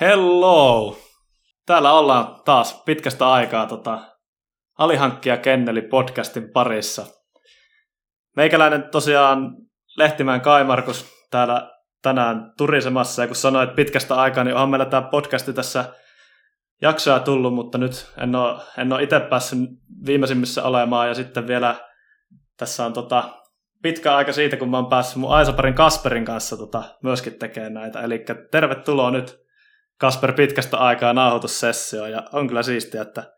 Hello! Täällä ollaan taas pitkästä aikaa tota, Alihankkija Kenneli podcastin parissa. Meikäläinen tosiaan Lehtimään Kaimarkus täällä tänään turisemassa ja kun sanoit pitkästä aikaa, niin onhan meillä tämä podcasti tässä jaksoa tullut, mutta nyt en ole, en ole itse päässyt viimeisimmissä olemaan ja sitten vielä tässä on tota, pitkä aika siitä, kun mä oon päässyt mun Aisaparin Kasperin kanssa tota, myöskin tekemään näitä. Eli tervetuloa nyt Kasper pitkästä aikaa nauhoitussessio ja on kyllä siistiä, että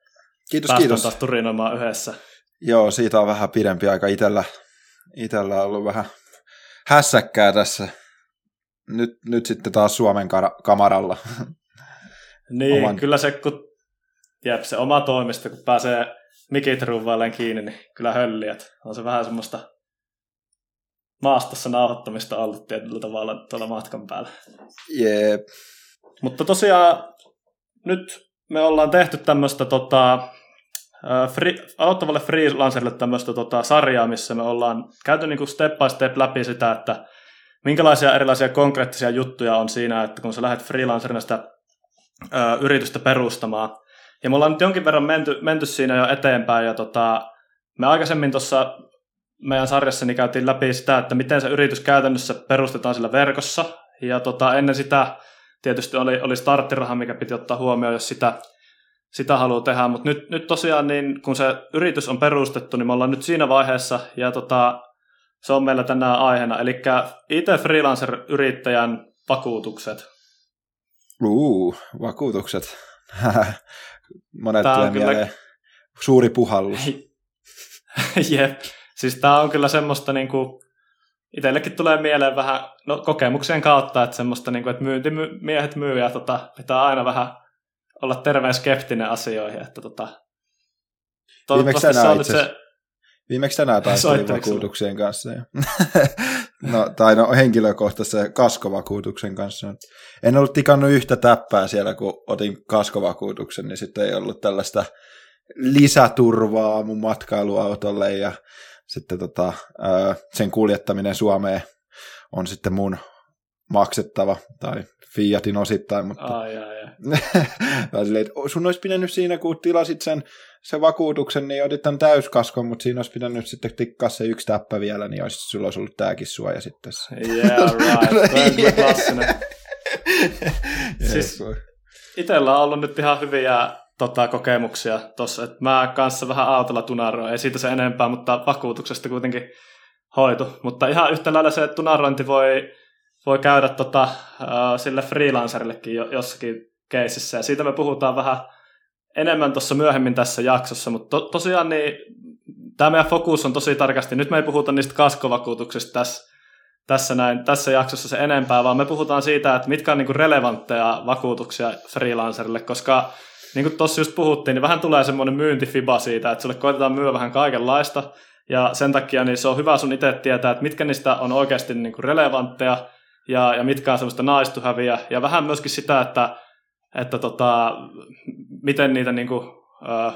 Kiitos, päästään kiitos. taas turinoimaan yhdessä. Joo, siitä on vähän pidempi aika itellä. Itellä on ollut vähän hässäkkää tässä. Nyt, nyt sitten taas Suomen kar- kamaralla. Niin, Oman- kyllä se, kun jep, se oma toimisto, kun pääsee mikit ruuvailleen kiinni, niin kyllä hölliät. On se vähän semmoista maastossa nauhoittamista ollut tietyllä tavalla tuolla matkan päällä. Jep. Mutta tosiaan nyt me ollaan tehty tämmöistä tota, free, aloittavalle freelancerille tämmöistä tota, sarjaa, missä me ollaan käyty niinku step by step läpi sitä, että minkälaisia erilaisia konkreettisia juttuja on siinä, että kun sä lähdet freelancerina sitä ää, yritystä perustamaan. Ja me ollaan nyt jonkin verran menty, menty siinä jo eteenpäin, ja tota, me aikaisemmin tuossa meidän sarjassani käytiin läpi sitä, että miten se yritys käytännössä perustetaan sillä verkossa, ja tota, ennen sitä tietysti oli, oli starttiraha, mikä piti ottaa huomioon, jos sitä, sitä haluaa tehdä, mutta nyt, nyt tosiaan niin, kun se yritys on perustettu, niin me ollaan nyt siinä vaiheessa, ja tota, se on meillä tänään aiheena, eli IT-freelancer-yrittäjän vakuutukset. Uu, vakuutukset. Monet on tulee kyllä- mieleen. Suuri puhallus. Jep, siis tämä on kyllä semmoista niinku, itsellekin tulee mieleen vähän no, kokemuksen kautta, että semmoista, niinku, että myyntimiehet myy ja tota, pitää aina vähän olla terveen skeptinen asioihin, että tota, toivottavasti tänään itse se, Viimeksi tänään taistelin vakuutuksien kanssa. Ja no, tai no henkilökohtaisen kaskovakuutuksen kanssa. En ollut tikannut yhtä täppää siellä, kun otin kaskovakuutuksen, niin sitten ei ollut tällaista lisäturvaa mun matkailuautolle ja sitten tota, sen kuljettaminen Suomeen on sitten mun maksettava tai Fiatin osittain, mutta ai, ai, ai. silleen, sun olisi pitänyt siinä, kun tilasit sen, sen vakuutuksen, niin otit tämän täyskaskon, mutta siinä olisi pitänyt sitten tikkaa se yksi täppä vielä, niin olisi, sulla olisi ollut tämäkin suoja sitten. Yeah, right. Klassinen. Siis- Jees, Itellä on ollut nyt ihan hyviä tota, kokemuksia tuossa, mä kanssa vähän autolla tunaroin, ei siitä se enempää, mutta vakuutuksesta kuitenkin hoitu. Mutta ihan yhtä lailla se tunarointi voi, voi käydä tota, sille freelancerillekin jo, jossakin keisissä, ja siitä me puhutaan vähän enemmän tuossa myöhemmin tässä jaksossa, mutta to, tosiaan niin tämä meidän fokus on tosi tarkasti, nyt me ei puhuta niistä kaskovakuutuksista tässä, tässä, näin, tässä jaksossa se enempää, vaan me puhutaan siitä, että mitkä on niinku relevantteja vakuutuksia freelancerille, koska niin kuin tuossa just puhuttiin, niin vähän tulee semmoinen myyntifiba siitä, että sulle koitetaan myyä vähän kaikenlaista, ja sen takia niin se on hyvä sun itse tietää, että mitkä niistä on oikeasti niin kuin relevantteja, ja, ja mitkä on semmoista naistuhäviä, ja vähän myöskin sitä, että, että tota, miten niitä niin kuin, ö,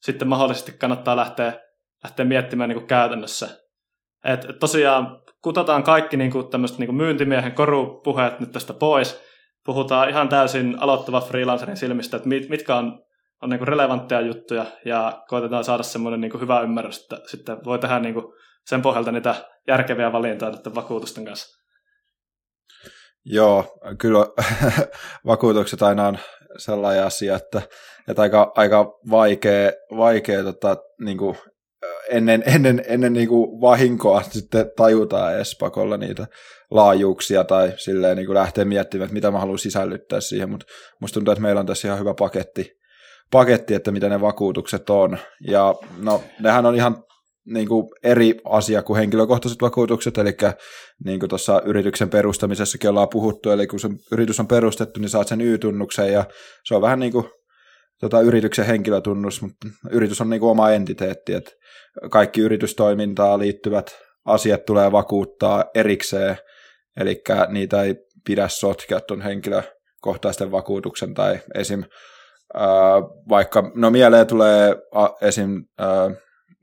sitten mahdollisesti kannattaa lähteä, lähteä miettimään niin kuin käytännössä. Et, tosiaan kutataan kaikki niin kuin tämmöiset niin kuin myyntimiehen korupuheet nyt tästä pois, puhutaan ihan täysin aloittava freelancerin silmistä, että mit, mitkä on, on niin relevantteja juttuja ja koitetaan saada semmoinen niin hyvä ymmärrys, että sitten voi tehdä niin sen pohjalta niitä järkeviä valintoja vakuutusten kanssa. Joo, kyllä vakuutukset aina on sellainen asia, että, että aika, aika vaikea, vaikea tota, niin ennen, ennen, ennen niin kuin vahinkoa sitten tajutaan edes pakolla niitä laajuuksia tai silleen niin kuin lähteä miettimään, että mitä mä haluan sisällyttää siihen, mutta musta tuntuu, että meillä on tässä ihan hyvä paketti, paketti että mitä ne vakuutukset on. Ja no, nehän on ihan niin kuin eri asia kuin henkilökohtaiset vakuutukset, eli niin kuin tuossa yrityksen perustamisessakin ollaan puhuttu, eli kun se yritys on perustettu, niin saat sen Y-tunnuksen, ja se on vähän niin kuin tota, yrityksen henkilötunnus, mutta yritys on niin kuin oma entiteetti, että kaikki yritystoimintaan liittyvät asiat tulee vakuuttaa erikseen, eli niitä ei pidä sotkea tuon henkilökohtaisten vakuutuksen tai esim. Vaikka, no mieleen tulee esim.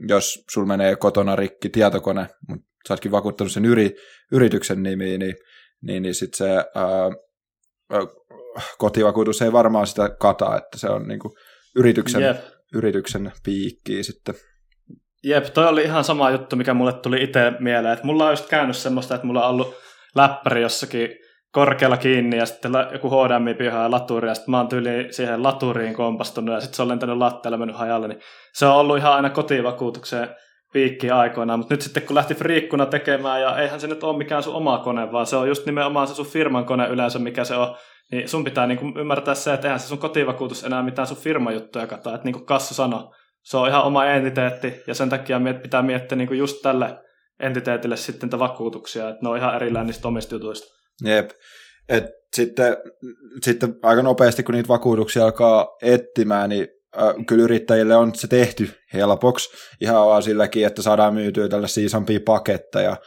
Jos sul menee kotona rikki tietokone, mutta sä ootkin vakuuttanut sen yri, yrityksen nimiin, niin, niin, niin sitten se ää, kotivakuutus ei varmaan sitä kata, että se on niin kuin yrityksen, Jep. yrityksen piikkiä sitten. Jep, toi oli ihan sama juttu, mikä mulle tuli itse mieleen. Että mulla on just käynyt semmoista, että mulla on ollut läppäri jossakin korkealla kiinni ja sitten joku HDMI pihaa laturi ja sitten mä oon tyyli siihen laturiin kompastunut ja sitten se on lentänyt latteella mennyt hajalle, niin se on ollut ihan aina kotivakuutukseen piikki aikoinaan, mutta nyt sitten kun lähti friikkuna tekemään ja eihän se nyt ole mikään sun oma kone, vaan se on just nimenomaan se sun firman kone yleensä, mikä se on, niin sun pitää niinku ymmärtää se, että eihän se sun kotivakuutus enää mitään sun firmajuttuja kataa, että niin kuin Kassu sanoi, se on ihan oma entiteetti ja sen takia pitää miettiä niinku just tälle entiteetille sitten vakuutuksia, että ne on ihan erillään niistä omista jutuista. Jep. Et sitten, sitten aika nopeasti, kun niitä vakuutuksia alkaa etsimään, niin äh, kyllä yrittäjille on se tehty helpoksi ihan vaan silläkin, että saadaan myytyä tällaisia isompia paketteja,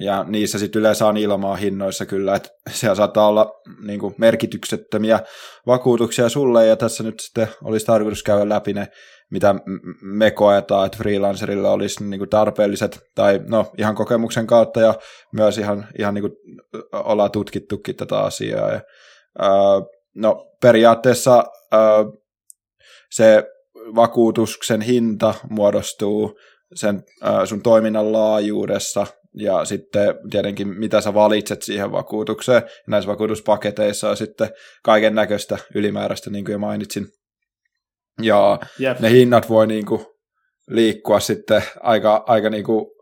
ja niissä sitten yleensä on ilmaa hinnoissa kyllä, että siellä saattaa olla niin kuin, merkityksettömiä vakuutuksia sulle, ja tässä nyt sitten olisi tarkoitus käydä läpi ne mitä me koetaan, että freelancerilla olisi niin kuin tarpeelliset, tai no ihan kokemuksen kautta ja myös ihan, ihan niin kuin ollaan tutkittukin tätä asiaa. Ja, ää, no periaatteessa ää, se vakuutuksen hinta muodostuu sen ää, sun toiminnan laajuudessa ja sitten tietenkin mitä sä valitset siihen vakuutukseen. Näissä vakuutuspaketeissa on sitten kaiken näköistä ylimääräistä, niin kuin jo mainitsin. Ja yep. ne hinnat voi niinku liikkua sitten aika, aika niinku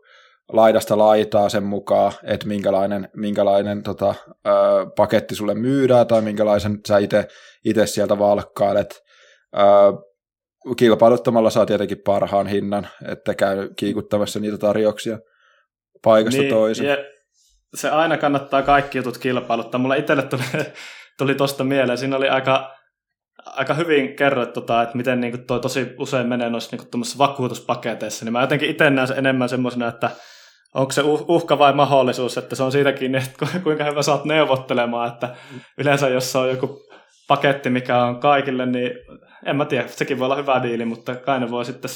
laidasta laitaa sen mukaan, että minkälainen, minkälainen tota, ö, paketti sulle myydään tai minkälaisen sä itse sieltä valkkailet. Ö, kilpailuttamalla saa tietenkin parhaan hinnan, että käy kiikuttamassa niitä tarjouksia paikasta niin, toiseen. Se aina kannattaa kaikki jutut kilpailuttaa. Mulla itselle tuli, tuli tuosta mieleen, siinä oli aika aika hyvin kerroit, tota, että miten niin toi tosi usein menee noissa niin vakuutuspaketeissa, niin mä jotenkin itse näen se enemmän semmoisena, että onko se uh, uhka vai mahdollisuus, että se on siitäkin, että kuinka hyvä saat neuvottelemaan, että yleensä jos se on joku paketti, mikä on kaikille, niin en mä tiedä, sekin voi olla hyvä diili, mutta kai ne voi sitten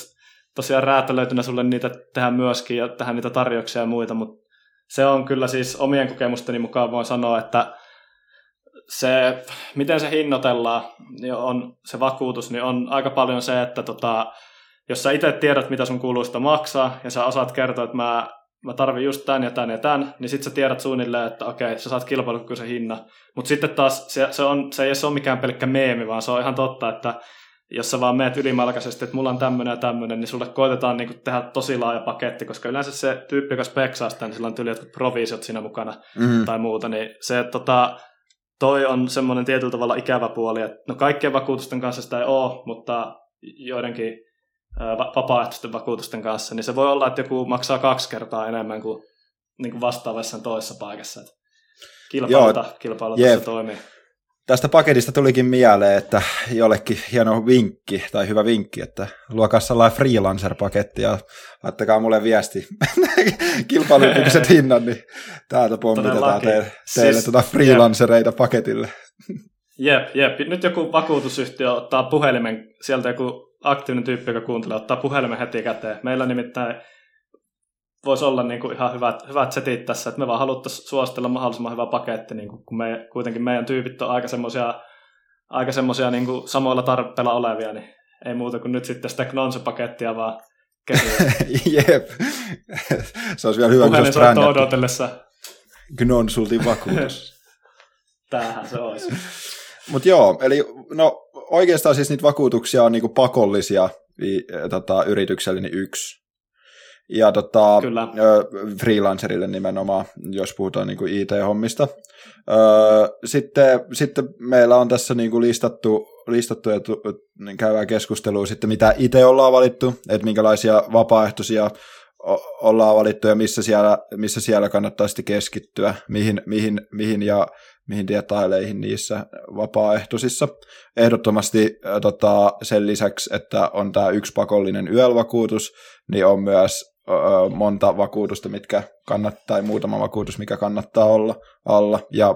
tosiaan räätälöitynä sulle niitä tehdä myöskin ja tehdä niitä tarjouksia ja muita, mutta se on kyllä siis omien kokemusteni mukaan voin sanoa, että se, miten se hinnoitellaan, niin on se vakuutus, niin on aika paljon se, että tota, jos sä itse tiedät, mitä sun kuluista maksaa, ja sä osaat kertoa, että mä, mä tarvin just tän ja tän ja tän, niin sit sä tiedät suunnilleen, että okei, sä saat kilpailukykyisen hinnan. Mutta sitten taas se, se, on, se ei ole mikään pelkkä meemi, vaan se on ihan totta, että jos sä vaan meet ylimalkaisesti, että mulla on tämmöinen ja tämmöinen, niin sulle koitetaan niin tehdä tosi laaja paketti, koska yleensä se tyyppi, joka speksaa sitä, niin sillä on tyyli jotkut provisiot siinä mukana mm. tai muuta, niin se, tota, toi on semmoinen tietyllä tavalla ikävä puoli, että no kaikkien vakuutusten kanssa sitä ei ole, mutta joidenkin vapaaehtoisten vakuutusten kanssa, niin se voi olla, että joku maksaa kaksi kertaa enemmän kuin, niin kuin vastaavassa toisessa paikassa. kilpailuta, kilpailuta se toimii. Tästä paketista tulikin mieleen, että jollekin hieno vinkki tai hyvä vinkki, että luokaa sellainen freelancer-paketti ja laittakaa mulle viesti kilpailukykyiset hinnan, niin täältä pommitetaan teille, teille siis, tuota freelancereita jep. paketille. Jep, jep. Nyt joku vakuutusyhtiö ottaa puhelimen, sieltä joku aktiivinen tyyppi, joka kuuntelee, ottaa puhelimen heti käteen. Meillä nimittäin voisi olla niin kuin ihan hyvät, hyvät setit tässä, että me vaan haluttaisiin suositella mahdollisimman hyvä paketti, niin kuin, kun me, kuitenkin meidän tyypit on aika semmoisia aika semmoisia niin kuin samoilla tarpeilla olevia, niin ei muuta kuin nyt sitten sitä Knonse-pakettia vaan Jep. Se olisi vielä hyvä, Puhelin kun se odotellessa. Gnonsultin vakuutus. Tämähän se olisi. Mutta joo, eli no oikeastaan siis niitä vakuutuksia on niinku pakollisia tota, yritykselle niin yksi. Ja tota, Kyllä. freelancerille nimenomaan, jos puhutaan niin kuin IT-hommista. Sitten, sitten meillä on tässä niin kuin listattu, listattu ja tu, käydään keskustelua sitten, mitä itse ollaan valittu, että minkälaisia vapaaehtoisia ollaan valittu ja missä siellä, missä siellä kannattaa sitten keskittyä, mihin, mihin, mihin ja mihin detaileihin niissä vapaaehtoisissa. Ehdottomasti tota, sen lisäksi, että on tämä yksi pakollinen yölvakuutus, niin on myös monta vakuutusta, mitkä kannattaa, tai muutama vakuutus, mikä kannattaa olla alla, ja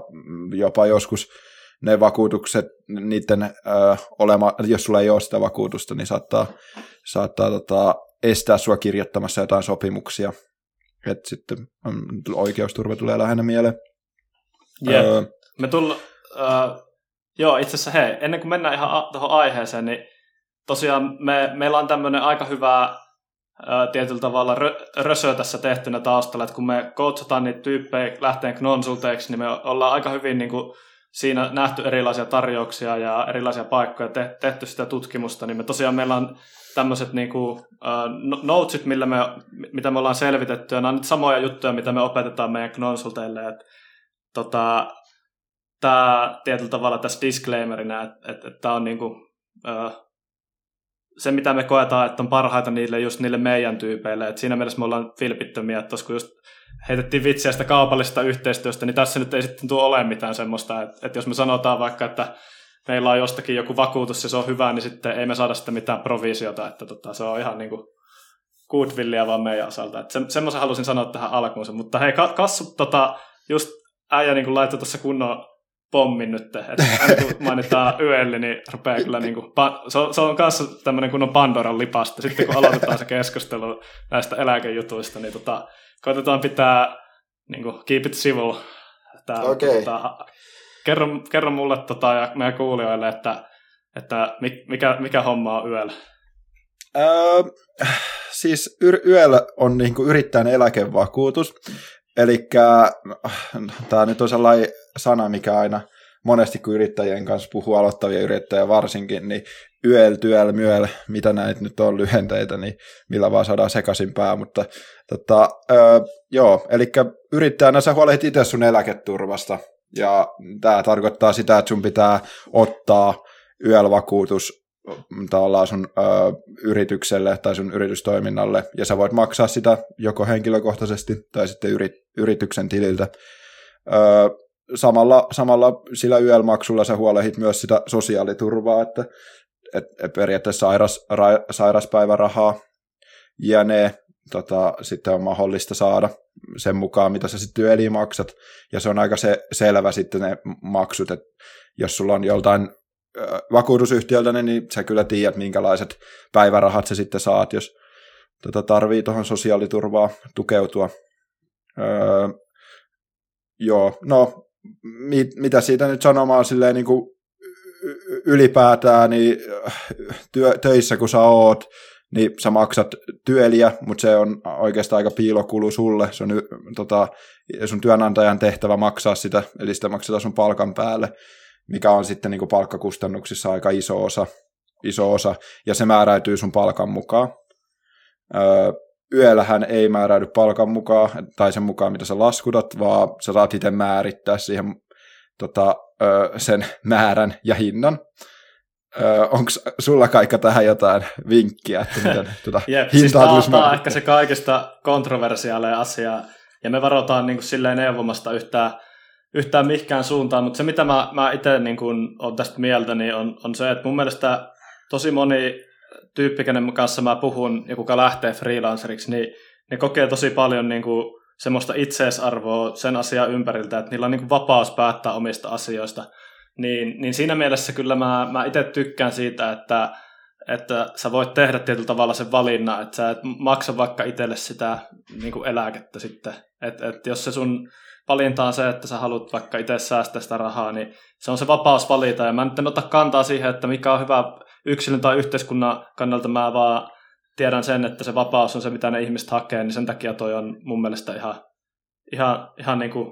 jopa joskus ne vakuutukset, niiden ö, olema, jos sulla ei ole sitä vakuutusta, niin saattaa, saattaa tota, estää sua kirjoittamassa jotain sopimuksia. että sitten oikeusturva tulee lähinnä mieleen. Yeah. Öö, Me tulla, uh, Joo, itse asiassa hei, ennen kuin mennään ihan tuohon aiheeseen, niin tosiaan me, meillä on tämmöinen aika hyvä tietyllä tavalla rö, rösö tässä tehtynä taustalla, että kun me coachataan niitä tyyppejä lähteen konsulteiksi, niin me ollaan aika hyvin niin kuin siinä nähty erilaisia tarjouksia ja erilaisia paikkoja, te, tehty sitä tutkimusta, niin me tosiaan meillä on tämmöiset niin kuin, uh, notesit, millä me, mitä me ollaan selvitetty, ja nämä on nyt samoja juttuja, mitä me opetetaan meidän konsulteille, että tota, tämä tietyllä tavalla tässä disclaimerina, että, että, että tämä on niin kuin, uh, se, mitä me koetaan, että on parhaita niille just niille meidän tyypeille. Et siinä mielessä me ollaan vilpittömiä, että kun just heitettiin vitsiä sitä kaupallisesta yhteistyöstä, niin tässä nyt ei sitten tule ole mitään semmoista, että, että jos me sanotaan vaikka, että meillä on jostakin joku vakuutus ja se on hyvä, niin sitten ei me saada sitten mitään provisiota, että tota, se on ihan niin kuin goodwillia vaan meidän osalta. Että se, semmoisen halusin sanoa tähän alkuun. Mutta hei, Kassu tota, just äijä niin laittoi tuossa kunnon pommin nyt. Että aina kun mainitaan YL, niin rupeaa kyllä niin kuin, se, on, se on kanssa tämmöinen kunnon Pandoran lipasta. Sitten kun aloitetaan se keskustelu näistä eläkejutuista, niin tota, koitetaan pitää niin kuin, keep it civil. Tää, okay. tota, kerro, kerro mulle tota, ja meidän kuulijoille, että, että mikä, mikä homma on YL? Öö, siis YL on niin kuin yrittäjän eläkevakuutus. Eli tämä nyt on sellainen sana, mikä aina monesti kun yrittäjien kanssa puhuu, aloittavia yrittäjiä varsinkin, niin YL, TYL, MYEL, mitä näitä nyt on lyhenteitä, niin millä vaan saadaan sekaisin pää, mutta tota, öö, joo, eli yrittäjänä sä huolehdit itse sun eläketurvasta, ja tämä tarkoittaa sitä, että sun pitää ottaa YL-vakuutus tavallaan sun ö, yritykselle tai sun yritystoiminnalle, ja sä voit maksaa sitä joko henkilökohtaisesti tai sitten yrit, yrityksen tililtä. Ö, samalla, samalla sillä YL-maksulla sä huolehdit myös sitä sosiaaliturvaa, että et, et periaatteessa sairas, ra, sairaspäivärahaa ja ne tota, sitten on mahdollista saada sen mukaan, mitä sä sitten työeli maksat, ja se on aika se, selvä sitten ne maksut, että jos sulla on joltain vakuutusyhtiöltä, niin sä kyllä tiedät, minkälaiset päivärahat sä sitten saat, jos tota tarvii tuohon sosiaaliturvaa tukeutua. Öö, joo, no mit, mitä siitä nyt sanomaan silleen niin kuin ylipäätään, niin työ, töissä kun sä oot, niin sä maksat työliä, mutta se on oikeastaan aika piilokulu sulle. Se on tota, sun työnantajan tehtävä maksaa sitä, eli sitä maksetaan sun palkan päälle mikä on sitten niin kuin palkkakustannuksissa aika iso osa, iso osa, ja se määräytyy sun palkan mukaan. Öö, yöllähän ei määräydy palkan mukaan, tai sen mukaan, mitä sä laskutat, vaan sä saat itse määrittää siihen tota, sen määrän ja hinnan. Onko sulla kaikka tähän jotain vinkkiä, että miten tuota Jep, siis tämä, ehkä se kaikista kontroversiaaleja asia, ja me varotaan niin kuin silleen neuvomasta yhtään yhtään mihinkään suuntaan, mutta se mitä mä, mä itse niin kun olen tästä mieltä, niin on, on se, että mun mielestä tosi moni tyyppi, kenen kanssa mä puhun ja kuka lähtee freelanceriksi, niin ne kokee tosi paljon niin kuin semmoista itseisarvoa sen asian ympäriltä, että niillä on niin kuin vapaus päättää omista asioista. Niin, niin siinä mielessä kyllä mä, mä itse tykkään siitä, että, että sä voit tehdä tietyllä tavalla sen valinnan, että sä et maksa vaikka itselle sitä niin kuin eläkettä sitten. Että et jos se sun valinta on se, että sä haluat vaikka itse säästää sitä rahaa, niin se on se vapaus valita. Ja mä en ota kantaa siihen, että mikä on hyvä yksilön tai yhteiskunnan kannalta, mä vaan tiedän sen, että se vapaus on se, mitä ne ihmiset hakee, niin sen takia toi on mun mielestä ihan, ihan, ihan niin kuin,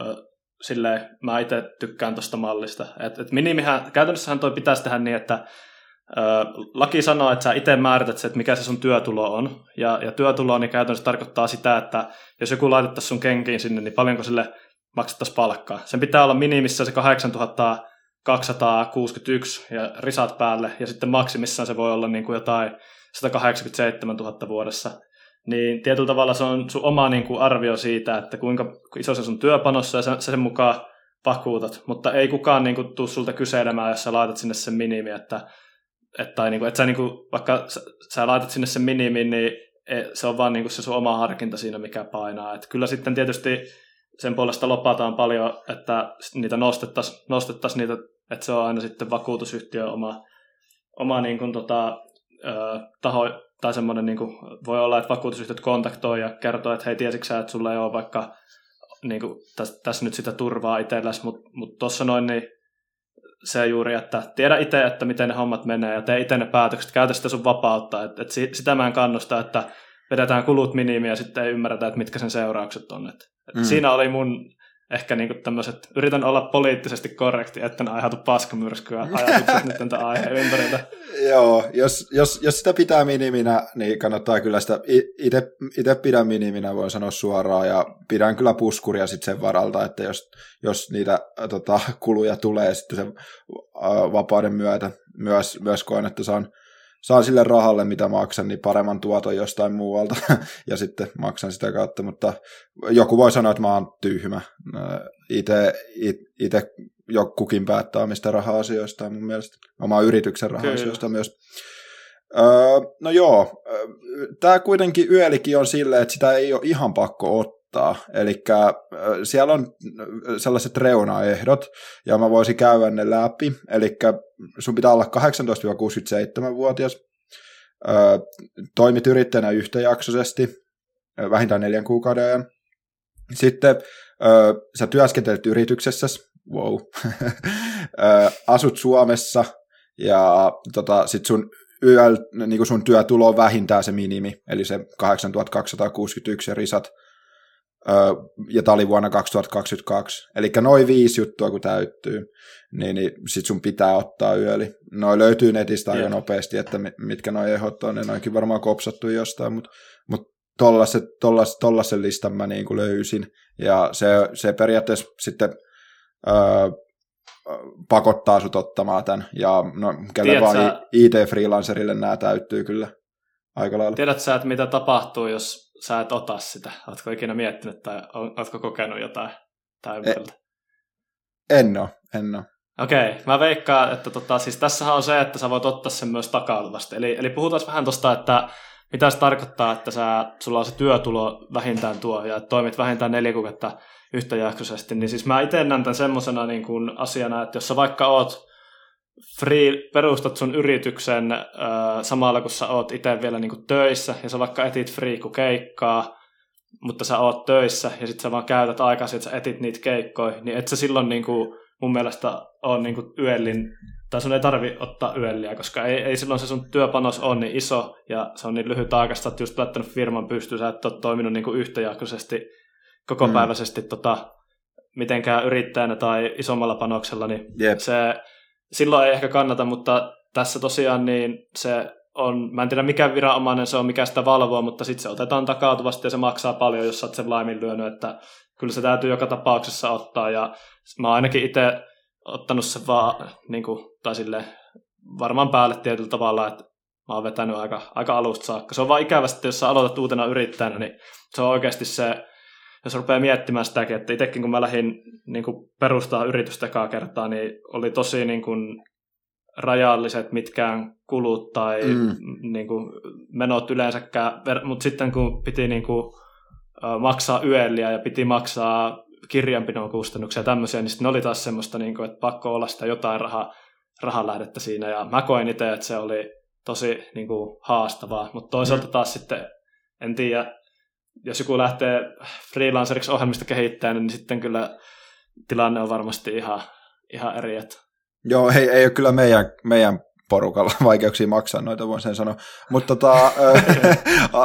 äh, silleen, mä itse tykkään tuosta mallista. Et, et minimihän, käytännössähän toi pitäisi tehdä niin, että laki sanoo, että sä itse määrität se, että mikä se sun työtulo on. Ja, ja työtulo niin käytännössä tarkoittaa sitä, että jos joku laitettaisiin sun kenkiin sinne, niin paljonko sille maksettaisiin palkkaa. Sen pitää olla minimissä se 8261 ja risat päälle, ja sitten maksimissaan se voi olla niin kuin jotain 187 000 vuodessa. Niin tietyllä tavalla se on sun oma niin kuin arvio siitä, että kuinka iso se sun työpanossa ja sen, sen mukaan vakuutat, mutta ei kukaan niin kuin, tuu sulta kyselemään, jos sä laitat sinne sen minimi, että että, tai niinku, että sä niinku, vaikka sä, sä laitat sinne sen minimin, niin e, se on vaan niinku se sun oma harkinta siinä, mikä painaa. Et kyllä sitten tietysti sen puolesta lopataan paljon, että niitä nostettaisiin nostettais niitä, että se on aina sitten vakuutusyhtiö oma, oma niin kuin tota, ö, taho, tai semmoinen niin kuin, voi olla, että vakuutusyhtiöt kontaktoi ja kertoo, että hei, tiesitkö sä, että sulla ei ole vaikka niin kuin, tässä, tässä nyt sitä turvaa itselläsi, mutta mut tuossa noin, niin se juuri, että tiedä itse, että miten ne hommat menee ja tee itse ne päätökset, käytä sitä sun vapautta. Et, et sitä mä en kannusta, että vedetään kulut minimiä ja sitten ei ymmärretä, että mitkä sen seuraukset on. Et, et mm. Siinä oli mun ehkä niinku tämmöiset, yritän olla poliittisesti korrekti, että ne aiheutu paskamyrskyä ajatukset nyt tämän aiheen ympäriltä. Joo, jos, jos, jos sitä pitää miniminä, niin kannattaa kyllä sitä, itse pidän miniminä, voin sanoa suoraan, ja pidän kyllä puskuria sitten sen varalta, että jos, jos niitä tota, kuluja tulee sitten sen vapauden myötä, myös, myös koen, että saan saan sille rahalle, mitä maksan, niin paremman tuoton jostain muualta ja sitten maksan sitä kautta, mutta joku voi sanoa, että mä oon tyhmä. Itse jo kukin päättää omista raha-asioista mun mielestä, oma yrityksen raha-asioista Kyllä. myös. Öö, no joo, tämä kuitenkin yölikin on silleen, että sitä ei ole ihan pakko ottaa ottaa. Eli siellä on sellaiset reunaehdot, ja mä voisin käydä ne läpi. Eli sun pitää olla 18-67-vuotias, toimit yrittäjänä yhtäjaksoisesti, vähintään neljän kuukauden ajan. Sitten sä työskentelet yrityksessä, wow, asut Suomessa, ja tota, sit sun yöl, niin sun työtulo on vähintään se minimi, eli se 8261 ja risat ja tämä oli vuonna 2022. Eli noin viisi juttua, kun täyttyy, niin, niin sit sun pitää ottaa yöli. Noin löytyy netistä aika nopeasti, että mitkä noin ehdot on, ne noinkin varmaan kopsattu jostain, mutta mut tollasen, tollas, tollasen listan mä niin kuin löysin, ja se, se periaatteessa sitten öö, pakottaa sut ottamaan tämän, ja no, kelle vaan IT-freelancerille nämä täyttyy kyllä aika lailla. Tiedätkö sä, että mitä tapahtuu, jos sä et ota sitä? Oletko ikinä miettinyt tai oletko kokenut jotain tai ympärillä? En ole, en ole. Okei, okay, mä veikkaan, että tota, siis tässähän on se, että sä voit ottaa sen myös takautuvasti. Eli, eli puhutaan vähän tuosta, että mitä se tarkoittaa, että sä, sulla on se työtulo vähintään tuo ja toimit vähintään neljä kuukautta yhtäjaksoisesti. Niin siis mä itse näen tämän semmoisena niin kuin asiana, että jos sä vaikka oot free, perustat sun yrityksen äh, samalla, kun sä oot itse vielä niin kuin töissä, ja sä vaikka etit free kun keikkaa, mutta sä oot töissä, ja sitten sä vaan käytät aikaa, että sä etit niitä keikkoja, niin et sä silloin niin kuin, mun mielestä on niin kuin yöllin, tai sun ei tarvi ottaa yölliä, koska ei, ei silloin se sun työpanos on niin iso, ja se on niin lyhyt aikaista, että just laittanut firman pystyyn, sä et ole toiminut niin kuin yhtäjaksoisesti, kokopäiväisesti mm. tota, mitenkään yrittäjänä tai isommalla panoksella, niin yep. se silloin ei ehkä kannata, mutta tässä tosiaan niin se on, mä en tiedä mikä viranomainen se on, mikä sitä valvoo, mutta sitten se otetaan takautuvasti ja se maksaa paljon, jos sä oot sen laiminlyönyt, että kyllä se täytyy joka tapauksessa ottaa ja mä oon ainakin itse ottanut sen vaan niin kuin, tai sille varmaan päälle tietyllä tavalla, että mä oon vetänyt aika, aika alusta saakka. Se on vaan ikävästi, jos sä aloitat uutena yrittäjänä, niin se on oikeasti se jos rupeaa miettimään sitäkin, että itsekin kun mä lähdin niin kuin perustaa yritystä ekaa kertaa, niin oli tosi niin kuin rajalliset mitkään kulut tai mm. niin kuin menot yleensäkään, mutta sitten kun piti niin kuin, maksaa yöliä ja piti maksaa kirjanpidon kustannuksia ja tämmöisiä, niin sitten oli taas semmoista, niin kuin, että pakko olla sitä jotain rahaa, rahalähdettä siinä, ja mä koin itse, että se oli tosi niin kuin, haastavaa, mutta toisaalta mm. taas sitten, en tiedä, jos joku lähtee freelanceriksi ohjelmista kehittämään, niin sitten kyllä tilanne on varmasti ihan, ihan eri. Että... Joo, ei, ei ole kyllä meidän, meidän porukalla vaikeuksia maksaa noita, voin sen sanoa. Mutta tota,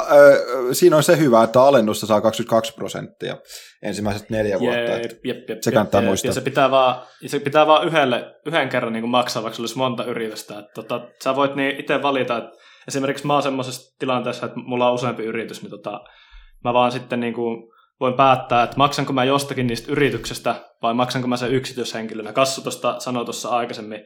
siinä on se hyvä, että alennusta saa 22 prosenttia ensimmäiset neljä vuotta. Jep, jep, jep, se kannattaa jep, muistaa. Ja se pitää vaan, se pitää vaan yhdelle, yhden kerran niin maksaa, vaikka olisi monta yritystä. Että, tota, sä voit niin itse valita, että esimerkiksi mä oon semmoisessa tilanteessa, että mulla on useampi yritys, niin tota, mä vaan sitten niin kuin voin päättää, että maksanko mä jostakin niistä yrityksestä vai maksanko mä sen yksityishenkilönä. Kassu tuosta sanoi tuossa aikaisemmin,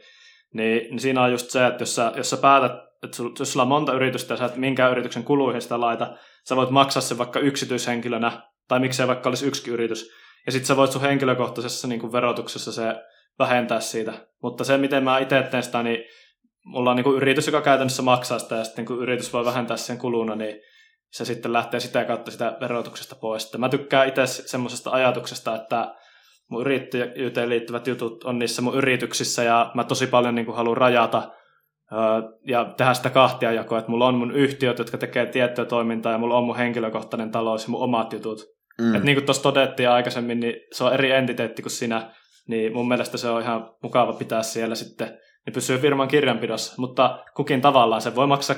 niin, niin siinä on just se, että jos sä, jos sä päätät, että sul, jos sulla on monta yritystä ja sä et minkään yrityksen kuluihin sitä laita, sä voit maksaa sen vaikka yksityishenkilönä, tai miksei vaikka olisi yksi yritys, ja sitten sä voit sun henkilökohtaisessa niin kuin verotuksessa se vähentää siitä. Mutta se, miten mä itse teen sitä, niin mulla on niin kuin yritys, joka käytännössä maksaa sitä, ja sitten kun yritys voi vähentää sen kuluna, niin se sitten lähtee sitä kautta sitä verotuksesta pois. Sitten mä tykkään itse semmoisesta ajatuksesta, että mun yrittäjyyteen liittyvät jutut on niissä mun yrityksissä ja mä tosi paljon niin kuin haluan rajata ja tehdä sitä kahtia jakoa, että mulla on mun yhtiöt, jotka tekee tiettyä toimintaa ja mulla on mun henkilökohtainen talous ja mun omat jutut. Mm. Et niin kuin tuossa todettiin aikaisemmin, niin se on eri entiteetti kuin sinä. niin mun mielestä se on ihan mukava pitää siellä sitten niin pysyy firman kirjanpidossa, mutta kukin tavallaan se voi maksaa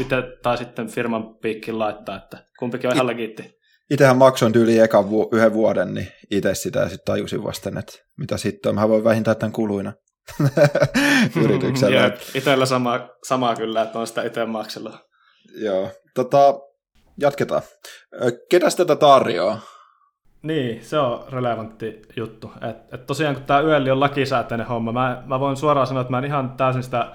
itse tai sitten firman piikkin laittaa, että kumpikin on ihan legiitti. Itsehän maksoin yli eka vu- yhden vuoden, niin itse sitä sitten tajusin vasta, että mitä sitten on. Mä voin vähintään tämän kuluina yrityksellä. Itsellä sama, sama kyllä, että on sitä itse maksella. Joo, tota, jatketaan. Ketäs tätä tarjoaa? Niin, se on relevantti juttu. Et, et tosiaan kun tämä yöli on lakisääteinen homma, mä, mä voin suoraan sanoa, että mä en ihan täysin sitä äh,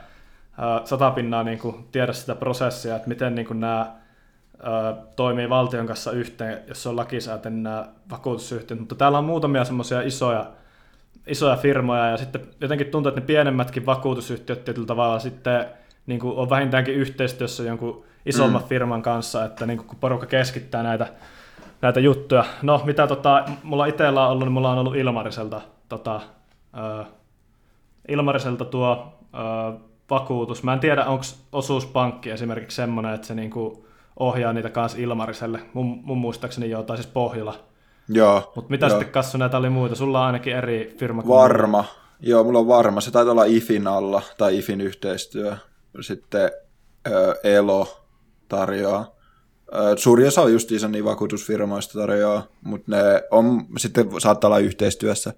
satapinnaa niin kuin, tiedä sitä prosessia, että miten niin kuin, nämä äh, toimii valtion kanssa yhteen, jos on lakisääteinen nämä vakuutusyhtiöt, mutta täällä on muutamia semmoisia isoja, isoja firmoja, ja sitten jotenkin tuntuu, että ne pienemmätkin vakuutusyhtiöt tietyllä tavalla sitten niin kuin on vähintäänkin yhteistyössä jonkun isomman mm. firman kanssa, että niin kuin, kun porukka keskittää näitä näitä juttuja. No, mitä tota, mulla itsellä on ollut, niin mulla on ollut Ilmariselta, tota, ö, Ilmariselta tuo ö, vakuutus. Mä en tiedä, onko osuuspankki esimerkiksi semmoinen, että se niinku ohjaa niitä kanssa Ilmariselle. Mun, mun muistaakseni joo, tai siis Pohjola. Joo. Mutta mitä joo. sitten Kassu, näitä oli muita? Sulla on ainakin eri firma. Varma. Joo, mulla on varma. Se taitaa olla IFin alla, tai IFin yhteistyö. Sitten ö, Elo tarjoaa. Suuri osa justiinsa niin vakuutusfirmoista tarjoaa, mutta ne on, sitten saattaa olla yhteistyössä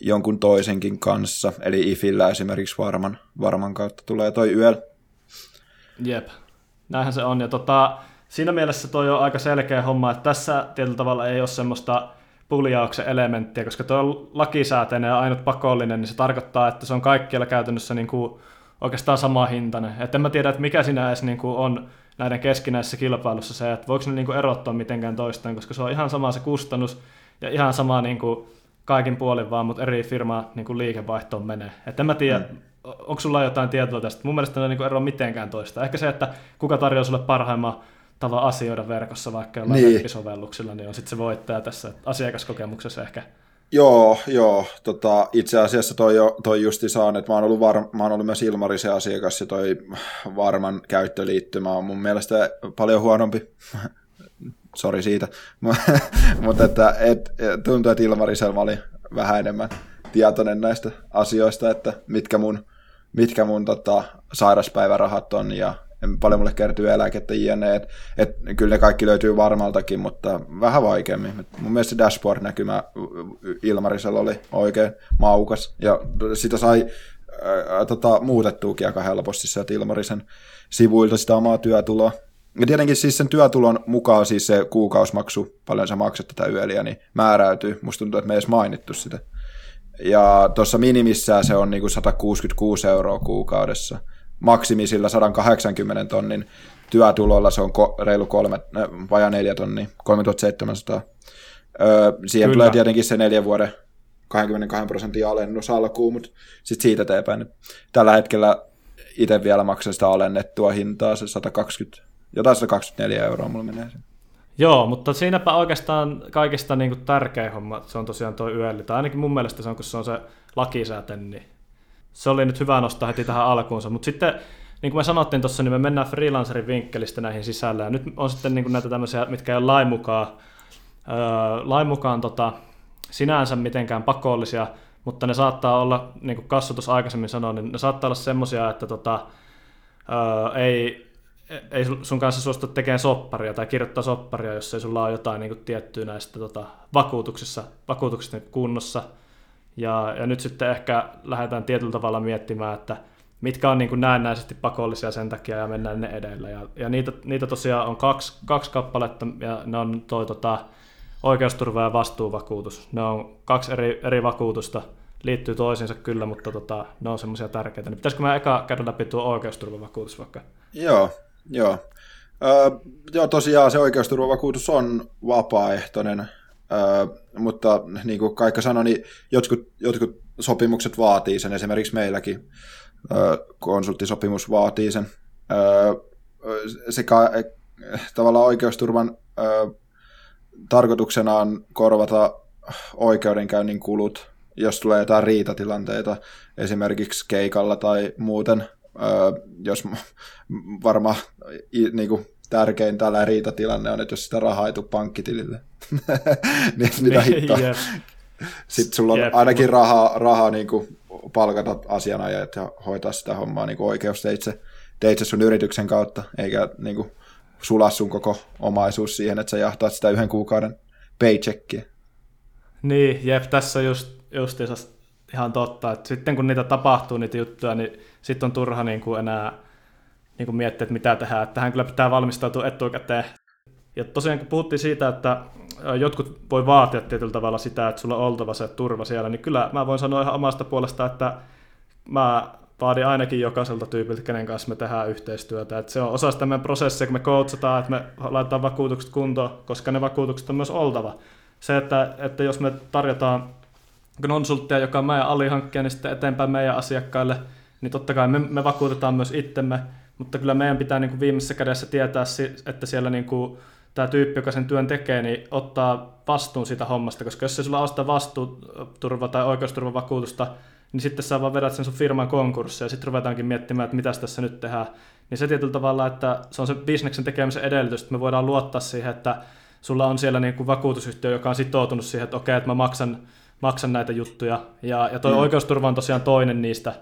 jonkun toisenkin kanssa, eli IFillä esimerkiksi Varman, Varman kautta tulee toi YL. Jep, näinhän se on. Ja tota, siinä mielessä toi on aika selkeä homma, että tässä tietyllä tavalla ei ole semmoista puljauksen elementtiä, koska tuo on lakisääteinen ja ainut pakollinen, niin se tarkoittaa, että se on kaikkialla käytännössä niin kuin oikeastaan sama hintainen. Et en mä tiedä, että mikä siinä edes niin kuin on näiden keskinäisessä kilpailussa se, että voiko ne niin kuin erottaa mitenkään toistaan, koska se on ihan sama se kustannus ja ihan sama niin kuin kaikin puolin vaan, mutta eri firma niin kuin liikevaihtoon menee. Että en mä tiedä, mm. onko sulla jotain tietoa tästä. Mun mielestä ne niin eroa mitenkään toista. Ehkä se, että kuka tarjoaa sulle parhaimman tavan asioida verkossa vaikka jollain niin. sovelluksilla, niin on sitten se voittaja tässä asiakaskokemuksessa ehkä. Joo, joo. Tota, itse asiassa toi, toi justi saan, että mä oon ollut, var, mä oon ollut myös Ilmarisen asiakas ja toi varman käyttöliittymä on mun mielestä paljon huonompi. Sori siitä. Mutta että et, tuntuu, että Ilmarisella oli vähän enemmän tietoinen näistä asioista, että mitkä mun, mitkä mun tota, sairaspäivärahat on ja paljon mulle kertyy eläkettä jne. Et, et, kyllä ne kaikki löytyy varmaltakin, mutta vähän vaikeammin. Et mun mielestä se dashboard-näkymä Ilmarisella oli oikein maukas, ja sitä sai ää, tota, muutettuukin aika helposti sieltä Ilmarisen sivuilta sitä omaa työtuloa. Ja tietenkin siis sen työtulon mukaan siis se kuukausmaksu, paljon sä maksat tätä yöliä, niin määräytyy. Musta tuntuu, että me ei edes mainittu sitä. Ja tuossa minimissään se on niinku 166 euroa kuukaudessa maksimisilla 180 tonnin työtulolla se on ko- reilu kolme, äh, vajaa neljä tonnia, 3700. Öö, siihen Kyllä. tulee tietenkin se neljän vuoden 22 prosentin alennus alkuun, mutta sitten siitä eteenpäin. Tällä hetkellä itse vielä maksan sitä alennettua hintaa, se 120, jotain 124 euroa mulla menee sen. Joo, mutta siinäpä oikeastaan kaikista niin kuin tärkein homma, se on tosiaan tuo yöli, tai ainakin mun mielestä se on, kun se on se lakisääten, niin se oli nyt hyvä nostaa heti tähän alkuunsa, mutta sitten niin kuin me sanottiin tuossa, niin me mennään freelancerin vinkkelistä näihin sisälle, ja nyt on sitten niin kuin näitä tämmöisiä, mitkä ei ole lain mukaan, öö, lain mukaan tota, sinänsä mitenkään pakollisia, mutta ne saattaa olla, niin kuin Kassu tuossa aikaisemmin sanoi, niin ne saattaa olla semmoisia, että tota, öö, ei, ei sun kanssa suostu tekemään sopparia tai kirjoittaa sopparia, jos ei sulla ole jotain niin kuin tiettyä näistä tota, vakuutuksissa, vakuutuksista kunnossa, ja, ja nyt sitten ehkä lähdetään tietyllä tavalla miettimään, että mitkä on niin kuin näennäisesti pakollisia sen takia ja mennään ne edellä. Ja, ja niitä, niitä tosiaan on kaksi, kaksi kappaletta ja ne on toi tota, oikeusturva ja vastuuvakuutus. Ne on kaksi eri, eri vakuutusta, liittyy toisiinsa kyllä, mutta tota, ne on semmoisia tärkeitä. Niin pitäisikö mä eka käydä läpi tuo oikeusturvavakuutus vaikka? Joo, joo. Öö, joo, tosiaan se oikeusturvavakuutus on vapaaehtoinen mutta niin kuin Kaikka sanoi, niin jotkut, jotkut sopimukset vaatii sen, esimerkiksi meilläkin konsulttisopimus vaatii sen. sekä tavallaan oikeusturvan tarkoituksena on korvata oikeudenkäynnin kulut, jos tulee jotain riitatilanteita esimerkiksi keikalla tai muuten, jos varmaan niin kuin, tärkein tällä riitatilanne on, että jos sitä rahaa ei tule pankkitilille, niin mitä niin, hittoa. Sitten sulla on Jep, ainakin rahaa, rahaa niin kuin palkata asianajajat ja hoitaa sitä hommaa niin oikeusteitse teitse sun yrityksen kautta, eikä niin kuin, sulaa sun koko omaisuus siihen, että sä jahtaat sitä yhden kuukauden paycheckia. Niin, jep, tässä on just, just ihan totta, että sitten kun niitä tapahtuu, niitä juttuja, niin sitten on turha niin kuin enää niin kuin miettiä, että mitä tehdään. Tähän kyllä pitää valmistautua etukäteen. Ja tosiaan kun puhuttiin siitä, että jotkut voi vaatia tietyllä tavalla sitä, että sulla on oltava se turva siellä, niin kyllä mä voin sanoa ihan omasta puolesta, että mä vaadin ainakin jokaiselta tyypiltä, kenen kanssa me tehdään yhteistyötä. Että se on osa sitä meidän prosessia, kun me coachataan, että me laitetaan vakuutukset kuntoon, koska ne vakuutukset on myös oltava. Se, että, että jos me tarjotaan konsulttia, joka on meidän alihankkija, niin sitten eteenpäin meidän asiakkaille, niin totta kai me, me vakuutetaan myös itsemme, mutta kyllä meidän pitää niin kuin viimeisessä kädessä tietää, että siellä niin kuin tämä tyyppi, joka sen työn tekee, niin ottaa vastuun siitä hommasta, koska jos se sulla on sitä vastuuturva tai oikeusturvavakuutusta, niin sitten sä vaan vedät sen sun firman konkurssia ja sitten ruvetaankin miettimään, että mitä tässä nyt tehdään. Niin se tietyllä tavalla, että se on se bisneksen tekemisen edellytys, että me voidaan luottaa siihen, että sulla on siellä niin kuin vakuutusyhtiö, joka on sitoutunut siihen, että okei, että mä maksan, maksan näitä juttuja. Ja, ja toi mm. oikeusturva on tosiaan toinen niistä.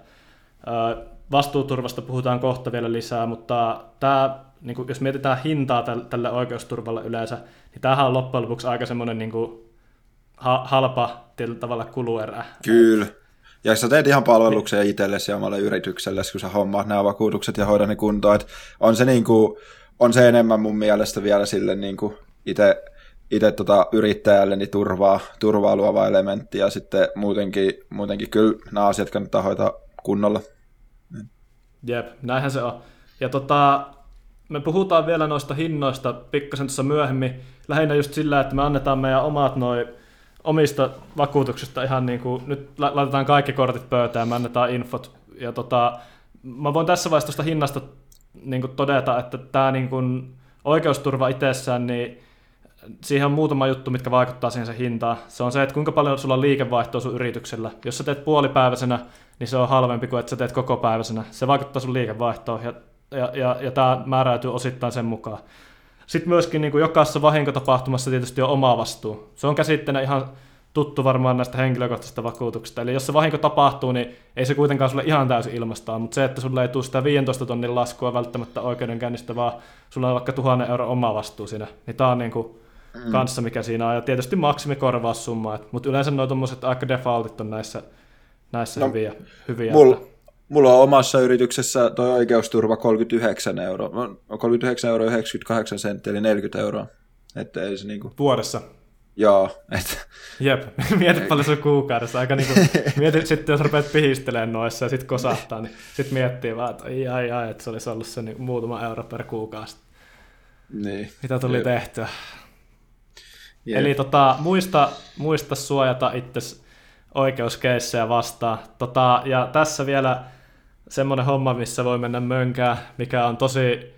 Vastuuturvasta puhutaan kohta vielä lisää, mutta tämä, niin kuin, jos mietitään hintaa tälle oikeusturvalle yleensä, niin tämähän on loppujen lopuksi aika semmoinen niin kuin, halpa tietyllä tavalla kuluerä. Kyllä. Ja sä teet ihan palveluksia niin. itsellesi ja omalle yritykselle, kun sä hommaat nämä vakuutukset ja hoidat ne kuntoon. Et on, se niin kuin, on se enemmän mun mielestä vielä sille niin kuin itse itse tota yrittäjälle niin turvaa, turvaa luova elementti ja sitten muutenkin, muutenkin kyllä nämä asiat kannattaa hoitaa kunnolla. Jep, näinhän se on. Ja tota, me puhutaan vielä noista hinnoista pikkasen tuossa myöhemmin, lähinnä just sillä, että me annetaan meidän omat noin omista vakuutuksista ihan niin kuin, nyt laitetaan kaikki kortit pöytään, me annetaan infot. Ja tota, mä voin tässä vaiheessa tuosta hinnasta niin kuin todeta, että tämä niin kuin oikeusturva itsessään, niin siihen on muutama juttu, mitkä vaikuttaa siihen se hintaan. Se on se, että kuinka paljon sulla on liikevaihtoa sun yrityksellä. Jos sä teet puolipäiväisenä, niin se on halvempi kuin että sä teet koko päiväisenä. Se vaikuttaa sun liikevaihtoon ja, ja, ja, ja tämä määräytyy osittain sen mukaan. Sitten myöskin niin kuin jokaisessa vahinkotapahtumassa tietysti on oma vastuu. Se on käsitteenä ihan tuttu varmaan näistä henkilökohtaisista vakuutuksista. Eli jos se vahinko tapahtuu, niin ei se kuitenkaan sulle ihan täysin ilmastaa, mutta se, että sulle ei tule sitä 15 tonnin laskua välttämättä oikeudenkäynnistä, vaan sulla on vaikka tuhannen euro oma vastuu siinä, niin tämä on niin kuin mm. kanssa, mikä siinä on. Ja tietysti maksimikorvaussumma, mutta yleensä nuo tuommoiset aika defaultit on näissä, näissä no, hyviä. hyviä mulla, että... mulla on omassa yrityksessä tuo oikeusturva 39 euroa. 39 euroa 98 senttiä, eli 40 euroa. Että ei se niinku... Vuodessa? Joo. Et... Jep, mieti paljon se kuukaudessa. Aika niinku, mieti sitten, jos rupeat pihistelemään noissa ja sitten kosahtaa, niin sitten miettii vaan, että ai ai ai, että se olisi ollut se niin muutama euro per kuukausi. Niin. Mitä tuli Jep. tehtyä. Jep. Eli tota, muista, muista suojata itse oikeuskeissejä vastaan. Tota, ja tässä vielä semmoinen homma, missä voi mennä mönkään, mikä on tosi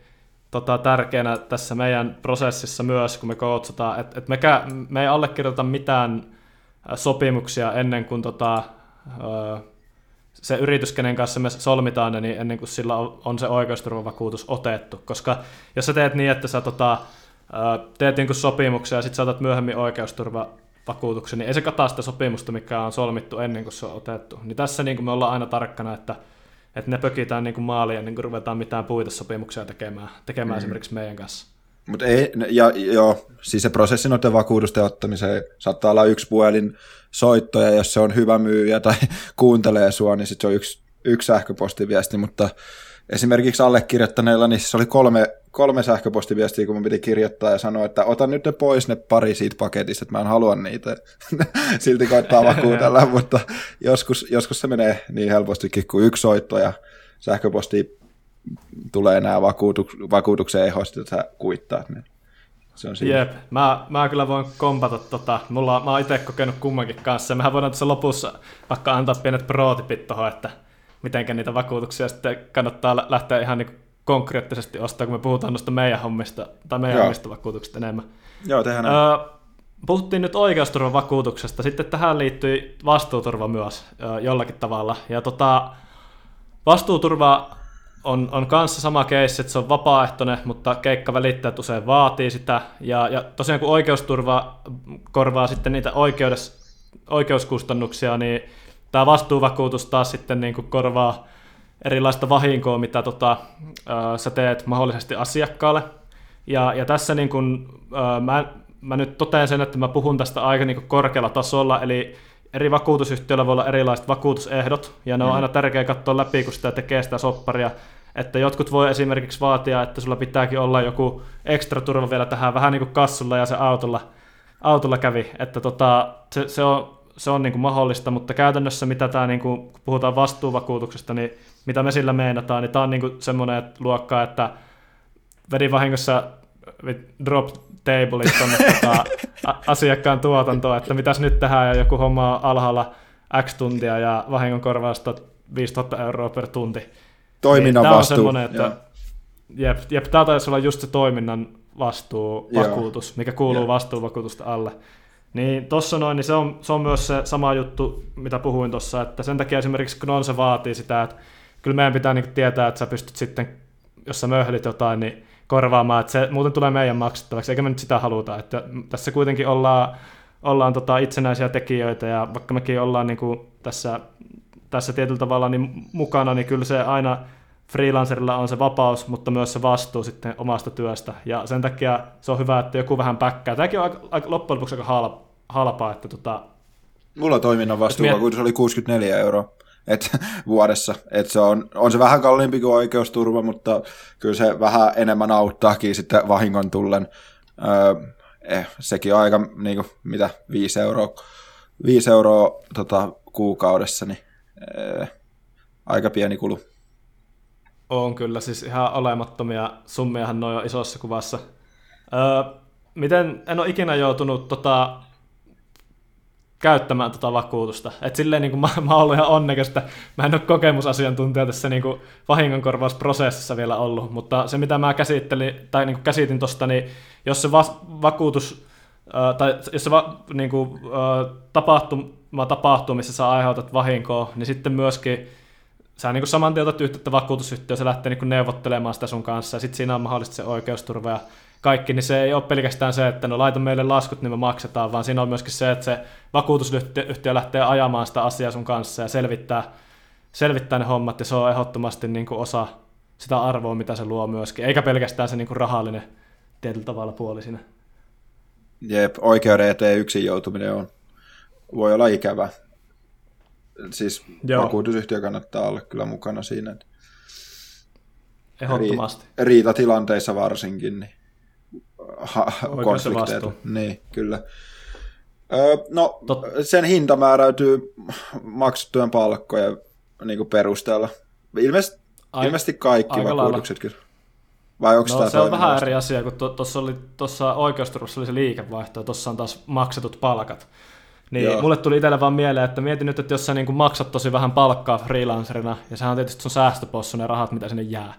tota, tärkeänä tässä meidän prosessissa myös, kun me kootsataan, että et mekä, me ei allekirjoita mitään sopimuksia ennen kuin tota, se yritys, kenen kanssa me solmitaan ne, niin ennen kuin sillä on, se oikeusturvavakuutus otettu. Koska jos sä teet niin, että sä tota, teet niin sopimuksia ja sitten saatat myöhemmin oikeusturvavakuutuksen, niin ei se kataa sitä sopimusta, mikä on solmittu ennen kuin se on otettu. Niin tässä niin kuin me ollaan aina tarkkana, että, että ne pökitään niin kuin maaliin ennen kuin ruvetaan mitään puitesopimuksia tekemään, tekemään mm. esimerkiksi meidän kanssa. Mutta ei, ja joo, siis se prosessi noiden vakuutusten ottamiseen saattaa olla yksi puhelin soittoja, jos se on hyvä myyjä tai kuuntelee sua, niin sitten se on yksi, yksi sähköpostiviesti, mutta esimerkiksi allekirjoittaneilla, niin se oli kolme, kolme sähköpostiviestiä, kun mun piti kirjoittaa ja sanoa, että ota nyt ne pois ne pari siitä paketista, että mä en halua niitä. Silti koittaa vakuutella, mutta joskus, joskus se menee niin helpostikin kuin yksi soitto ja sähköposti tulee nämä vakuutuk- vakuutuksen ehoista, että sä kuittaat. Niin se on siinä. Jep, mä, mä kyllä voin kompata tota. Mulla, mä oon itse kokenut kummankin kanssa. Mehän voidaan tässä lopussa vaikka antaa pienet prootipit tuohon, että miten niitä vakuutuksia sitten kannattaa lähteä ihan niin konkreettisesti ostaa, kun me puhutaan noista meidän hommista tai meidän Joo. hommista vakuutuksista enemmän. Joo, tehdään. Öö, puhuttiin nyt oikeusturvavakuutuksesta, sitten tähän liittyy vastuuturva myös öö, jollakin tavalla. Ja tota, vastuuturva on, on kanssa sama case, että se on vapaaehtoinen, mutta keikkavälittäjät usein vaatii sitä. Ja, ja tosiaan kun oikeusturva korvaa sitten niitä oikeudessa oikeuskustannuksia, niin tämä vastuuvakuutus taas sitten niin kuin korvaa erilaista vahinkoa, mitä tota, ö, sä teet mahdollisesti asiakkaalle. Ja, ja tässä niin kuin, ö, mä, mä nyt totean sen, että mä puhun tästä aika niin kuin korkealla tasolla, eli eri vakuutusyhtiöillä voi olla erilaiset vakuutusehdot, ja ne on mm. aina tärkeää katsoa läpi, kun sitä tekee sitä sopparia, että jotkut voi esimerkiksi vaatia, että sulla pitääkin olla joku ekstra turva vielä tähän vähän niin kuin kassulla ja se autolla, autolla kävi, että tota, se, se on, se on niin kuin mahdollista, mutta käytännössä mitä tämä, niin kuin, kun puhutaan vastuuvakuutuksesta, niin mitä me sillä meinataan, niin tämä on niin kuin semmoinen luokka, että vedin vahingossa drop tablet tuonne tota, asiakkaan tuotantoon, että mitäs nyt tehdään, ja joku homma on alhaalla X tuntia ja vahingon korvausta 5000 euroa per tunti. Toiminnan niin, vastuu. On että, jep, jep, tämä taisi olla just se toiminnan vastuuvakuutus, mikä kuuluu vastuuvakuutusta alle. Niin tuossa noin, niin se on, se on myös se sama juttu, mitä puhuin tuossa, että sen takia esimerkiksi se vaatii sitä, että kyllä meidän pitää niin tietää, että sä pystyt sitten, jos sä möhlit jotain, niin korvaamaan, että se muuten tulee meidän maksettavaksi, eikä me nyt sitä haluta. Että tässä kuitenkin ollaan, ollaan tota itsenäisiä tekijöitä, ja vaikka mekin ollaan niin kuin tässä, tässä tietyllä tavalla niin mukana, niin kyllä se aina freelancerilla on se vapaus, mutta myös se vastuu sitten omasta työstä. Ja sen takia se on hyvä, että joku vähän päkkää. Tämäkin on aika, aika, loppujen lopuksi aika halpaa, että tota, Mulla toiminnan vastuuvakuutus miet... oli 64 euroa et, vuodessa. Et se on, on se vähän kalliimpi kuin oikeusturva, mutta kyllä se vähän enemmän auttaakin sitten vahingon tullen. Öö, eh, sekin on aika, niin kuin, mitä, 5 euroa, 5 euroa tota, kuukaudessa, niin öö, aika pieni kulu. On kyllä, siis ihan olemattomia summiahan noin on isossa kuvassa. Öö, miten, en ole ikinä joutunut tota, käyttämään tota vakuutusta. Et silleen niin kuin mä, mä oon ollut ihan onnekas, että mä en ole kokemusasiantuntija tässä niin kuin vahingonkorvausprosessissa vielä ollut, mutta se mitä mä käsittelin, tai niin kuin käsitin tuosta, niin jos se va- vakuutus, äh, tai jos se va- niin kuin, äh, tapahtuma tapahtuu, missä sä aiheutat vahinkoa, niin sitten myöskin sä niin saman tien otat yhteyttä vakuutusyhtiö, se lähtee niin neuvottelemaan sitä sun kanssa, ja sitten siinä on mahdollisesti se oikeusturva ja kaikki, niin se ei ole pelkästään se, että no laita meille laskut, niin me maksetaan, vaan siinä on myöskin se, että se vakuutusyhtiö lähtee ajamaan sitä asiaa sun kanssa ja selvittää, selvittää ne hommat, ja se on ehdottomasti niin osa sitä arvoa, mitä se luo myöskin, eikä pelkästään se niin rahallinen tietyllä tavalla puoli siinä. Jep, oikeuden eteen yksin joutuminen on, voi olla ikävä. Siis Joo. vakuutusyhtiö kannattaa olla kyllä mukana siinä. Ehdottomasti. Riitatilanteissa varsinkin, niin ha- konflikteita. Niin, kyllä. Öö, no, Tot... sen hinta määräytyy maksettujen palkkojen niin perusteella. Ilmeisesti, Ai, ilmeisesti kaikki vakuutukset kyllä. Vai onko no, se on vähän eri asia, kun tuossa oli tuossa oikeusturvassa oli se liikevaihto, ja tuossa on taas maksetut palkat. Niin Joo. mulle tuli itselle vaan mieleen, että mietin nyt, että jos sä niin maksat tosi vähän palkkaa freelancerina, ja sehän on tietysti sun säästöpossu ne rahat, mitä sinne jää,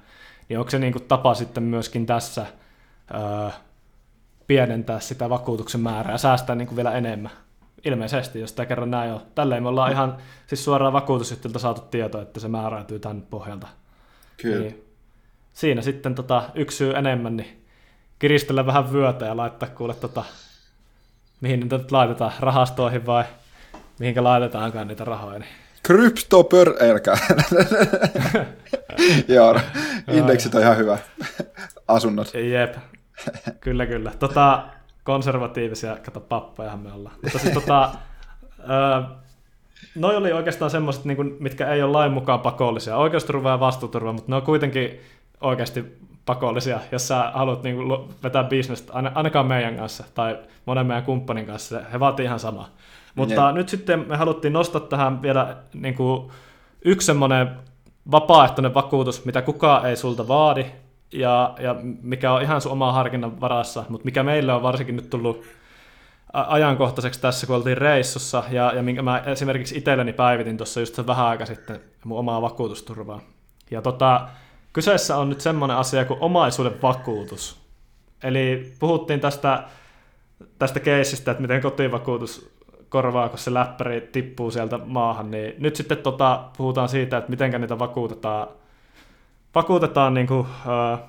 niin onko se niin kuin tapa sitten myöskin tässä öö, pienentää sitä vakuutuksen määrää ja säästää niin kuin vielä enemmän. Ilmeisesti, jos tämä kerran näin on. Tälleen me ollaan ihan siis suoraan vakuutusyhtiöltä saatu tieto, että se määräytyy tämän pohjalta. Kyllä. Niin, siinä sitten tota, yksi syy enemmän, niin kiristellä vähän vyötä ja laittaa kuule, tota, mihin niitä nyt laitetaan, rahastoihin vai mihinkä laitetaankaan niitä rahoja. Niin. Kryptopör... Elkä. Joo, indeksit on ihan hyvä. Asunnot. Jep, kyllä, kyllä. Tota, konservatiivisia, kato pappajahan me ollaan. Mutta siis tota, öö, noi oli oikeastaan semmoiset, niin mitkä ei ole lain mukaan pakollisia. Oikeusturva ja vastuuturva, mutta ne on kuitenkin oikeasti pakollisia, jos sä haluat niin kuin, vetää bisnestä, ainakaan meidän kanssa tai monen meidän kumppanin kanssa, he vaatii ihan samaa. Mutta ne. nyt sitten me haluttiin nostaa tähän vielä niin kuin, yksi semmoinen vapaaehtoinen vakuutus, mitä kukaan ei sulta vaadi, ja, ja mikä on ihan sun oma harkinnan varassa, mutta mikä meille on varsinkin nyt tullut ajankohtaiseksi tässä, kun oltiin reissussa, ja, ja minkä mä esimerkiksi itselleni päivitin tuossa just vähän aika sitten mun omaa vakuutusturvaa. Ja tota, kyseessä on nyt semmoinen asia kuin omaisuuden vakuutus. Eli puhuttiin tästä, tästä keisistä, että miten kotivakuutus korvaa, kun se läppäri tippuu sieltä maahan, niin nyt sitten tota, puhutaan siitä, että miten niitä vakuutetaan – vakuutetaan niin kuin, uh,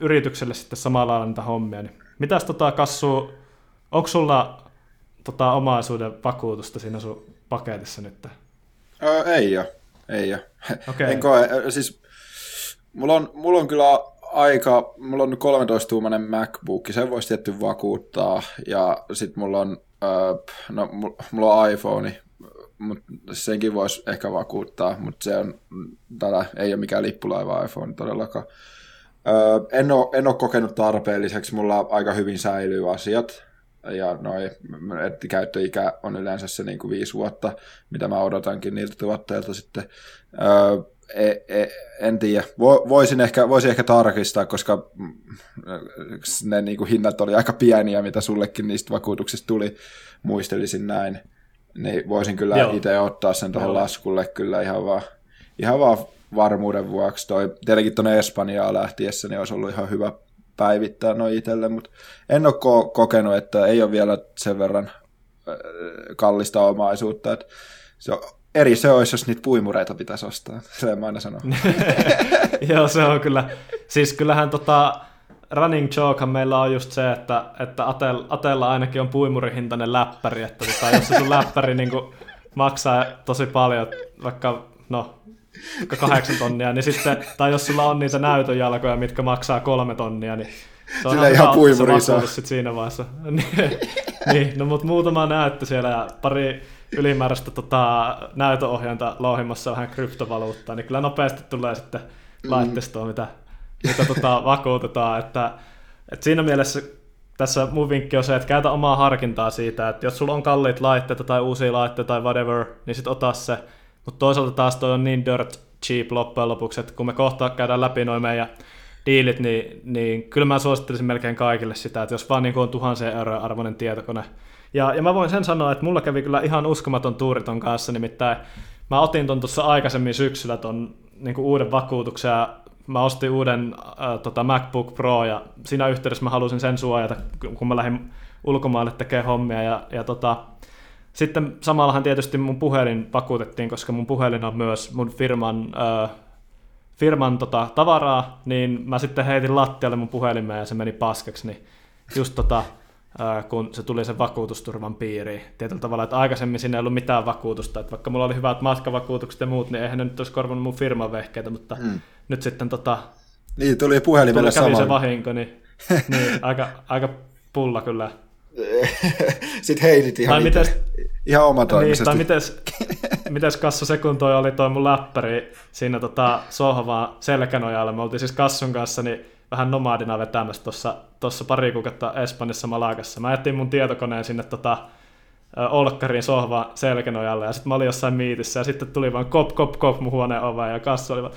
yritykselle sitten samalla lailla niitä hommia. Niin mitäs tota Kassu, onko sulla tota, omaisuuden vakuutusta siinä sun paketissa nyt? Öö, ei ole, ei ole. Okay. En koe, siis mulla on, mulla on kyllä aika, mulla on 13-tuumainen MacBook, sen voisi tietty vakuuttaa, ja sitten mulla on, no, mulla on iPhone, mutta senkin voisi ehkä vakuuttaa, mutta se on, tällä ei ole mikään lippulaiva iPhone todellakaan. En, ole, en ole kokenut tarpeelliseksi, mulla aika hyvin säilyy asiat, ja noi, että käyttöikä on yleensä se niin kuin viisi vuotta, mitä mä odotankin niiltä tuotteilta sitten. En tiedä. Voisin ehkä, voisin ehkä tarkistaa, koska ne niin kuin hinnat oli aika pieniä, mitä sullekin niistä vakuutuksista tuli, muistelisin näin. Niin voisin kyllä itse ottaa sen tuohon laskulle kyllä ihan vaan, ihan vaan varmuuden vuoksi. Toi, tietenkin tuonne Espanjaan lähtiessä niin olisi ollut ihan hyvä päivittää noin itselle, mutta en ole ko- kokenut, että ei ole vielä sen verran kallista omaisuutta, että se eri se olisi, jos niitä puimureita pitäisi ostaa, se mä aina sanon. Joo, se on kyllä. Siis kyllähän tota, running joke meillä on just se, että, että Atel, Atella ainakin on puimurihintainen läppäri, että tota, jos se sun läppäri niin maksaa tosi paljon, vaikka no, kahdeksan tonnia, niin sitten, tai jos sulla on niitä näytöjalkoja, mitkä maksaa kolme tonnia, niin se on Sillä ihan puimuri sit siinä vaiheessa. niin, no mutta muutama näyttö siellä ja pari ylimääräistä tota, näytöohjainta louhimassa vähän kryptovaluuttaa, niin kyllä nopeasti tulee sitten mm. laitteistoa, mitä, mitä tota, vakuutetaan, että, että siinä mielessä tässä mun vinkki on se, että käytä omaa harkintaa siitä, että jos sulla on kalliit laitteita tai uusia laitteita tai whatever, niin sit ota se, mutta toisaalta taas toi on niin dirt cheap loppujen lopuksi, että kun me kohta käydään läpi noin meidän diilit, niin, niin kyllä mä suosittelisin melkein kaikille sitä, että jos vaan niin on tuhansien euroja arvoinen tietokone. Ja, ja mä voin sen sanoa, että mulla kävi kyllä ihan uskomaton tuuri ton kanssa, nimittäin mä otin ton tuossa aikaisemmin syksyllä ton niin uuden vakuutuksen ja mä ostin uuden äh, tota MacBook Pro ja siinä yhteydessä mä halusin sen suojata, kun mä lähdin ulkomaille tekemään hommia ja, ja tota, sitten samallahan tietysti mun puhelin vakuutettiin, koska mun puhelin on myös mun firman, äh, firman tota, tavaraa, niin mä sitten heitin lattialle mun puhelimeen ja se meni paskaksi, niin just tota, kun se tuli sen vakuutusturvan piiriin. Tietyllä tavalla, että aikaisemmin siinä ei ollut mitään vakuutusta, että vaikka mulla oli hyvät matkavakuutukset ja muut, niin eihän ne nyt olisi korvannut mun firman vehkeitä, mutta mm. nyt sitten tota, niin, tuli puhelimelle tuli, kävi se vahinko, niin, niin aika, aika pulla kyllä. Sitten heitit ihan, tai mites, ihan omatoimisesti. Niin, tai mites, mites Kassu se, kun toi oli toi mun läppäri siinä tota sohvaa selkänojalla. Me oltiin siis Kassun kanssa niin vähän nomadina vetämässä tuossa tossa pari kuukautta Espanjassa Malakassa. Mä jätin mun tietokoneen sinne tota, Olkkarin sohva selkänojalle ja sitten mä olin jossain miitissä ja sitten tuli vaan kop kop kop mun huoneen oveen ja Kassu oli vaan,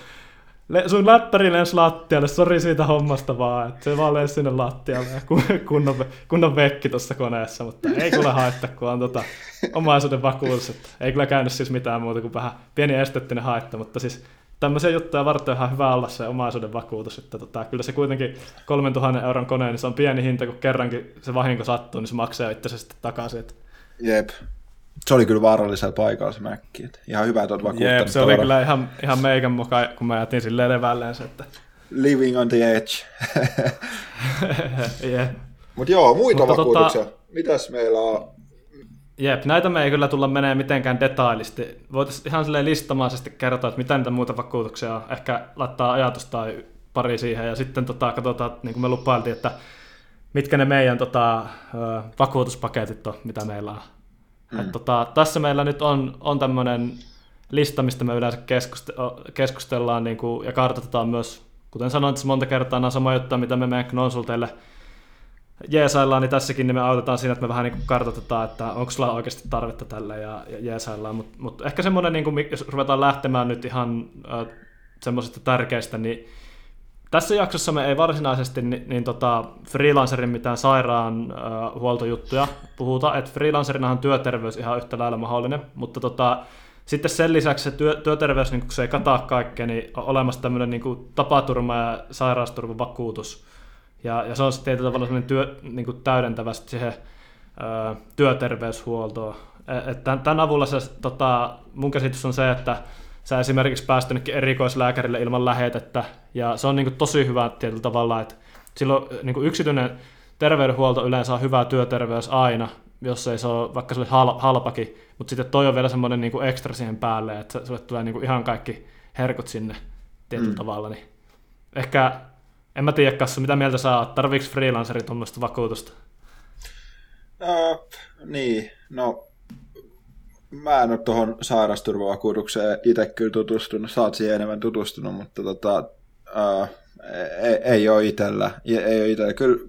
Le, sun läppäri lensi lattialle, sori siitä hommasta vaan, että se vaan lensi sinne lattialle ja kunnon, kunnon vekki tuossa koneessa, mutta ei kyllä haittaa, kun on tota omaisuuden vakuutus, että ei kyllä käynyt siis mitään muuta kuin vähän pieni esteettinen haitta, mutta siis tämmöisiä juttuja varten on ihan hyvä olla se omaisuuden vakuutus, että tota, kyllä se kuitenkin 3000 euron koneen, niin se on pieni hinta, kun kerrankin se vahinko sattuu, niin se maksaa itse sitten takaisin. Että... Jep, se oli kyllä vaarallisella paikalla se mäkki. Ihan hyvä, että olet vakuuttanut. Jep, se oli kyllä ihan, ihan meikän mukaan, kun mä jätin silleen levälleen että... Living on the edge. yeah. Mutta joo, muita Mutta tota- vakuutuksia. Tota... Mitäs meillä on? Jep, näitä me ei kyllä tulla menee mitenkään detailisti. Voitaisiin ihan silleen listamaisesti kertoa, että mitä niitä muita vakuutuksia on. Ehkä laittaa ajatus tai pari siihen ja sitten tota, katsotaan, niin kuin me lupailtiin, että mitkä ne meidän tota, vakuutuspaketit on, mitä meillä on. Mm. Et tota, tässä meillä nyt on, on tämmöinen lista, mistä me yleensä keskustellaan niin kuin, ja kartoitetaan myös, kuten sanoin että monta kertaa, nämä sama juttuja, mitä me meidän konsulteille jeesaillaan, niin tässäkin niin me autetaan siinä, että me vähän niin kuin kartoitetaan, että onko sulla oikeasti tarvetta tälle ja, ja jeesaillaan, mutta mut ehkä semmoinen, niin kuin, jos ruvetaan lähtemään nyt ihan äh, semmoisesta tärkeistä, niin tässä jaksossa me ei varsinaisesti niin, niin tota, freelancerin mitään sairaan äh, huoltojuttuja puhuta, että freelancerinahan työterveys ihan yhtä lailla mahdollinen, mutta tota, sitten sen lisäksi se työ, työterveys, niin kun se ei kataa kaikkea, niin on olemassa tämmöinen niin tapaturma- ja sairausturvavakuutus. Ja, ja se on sitten tietyllä tavalla semmoinen työ, niin kuin täydentävä siihen ö, työterveyshuoltoon. E, et tämän avulla se, tota, mun käsitys on se, että sä esimerkiksi pääst erikoislääkärille ilman lähetettä, ja se on niin kuin tosi hyvä tietyllä tavalla, että silloin niin kuin yksityinen terveydenhuolto yleensä on hyvä työterveys aina, jos ei se ole, vaikka se olisi hal, halpakin, mutta sitten toi on vielä semmoinen niin kuin ekstra siihen päälle, että sulle tulee niin kuin ihan kaikki herkut sinne tietyllä mm. tavalla, niin ehkä, en mä tiedä, Kassu, mitä mieltä saa, oot, tarviiko freelanceri tuommoista vakuutusta? Uh, niin, no mä en ole tuohon sairasturvavakuutukseen itse kyllä tutustunut, sä oot siihen enemmän tutustunut, mutta tota, uh, ei, ei ole itsellä. Ei, ei ole itsellä. Kyllä,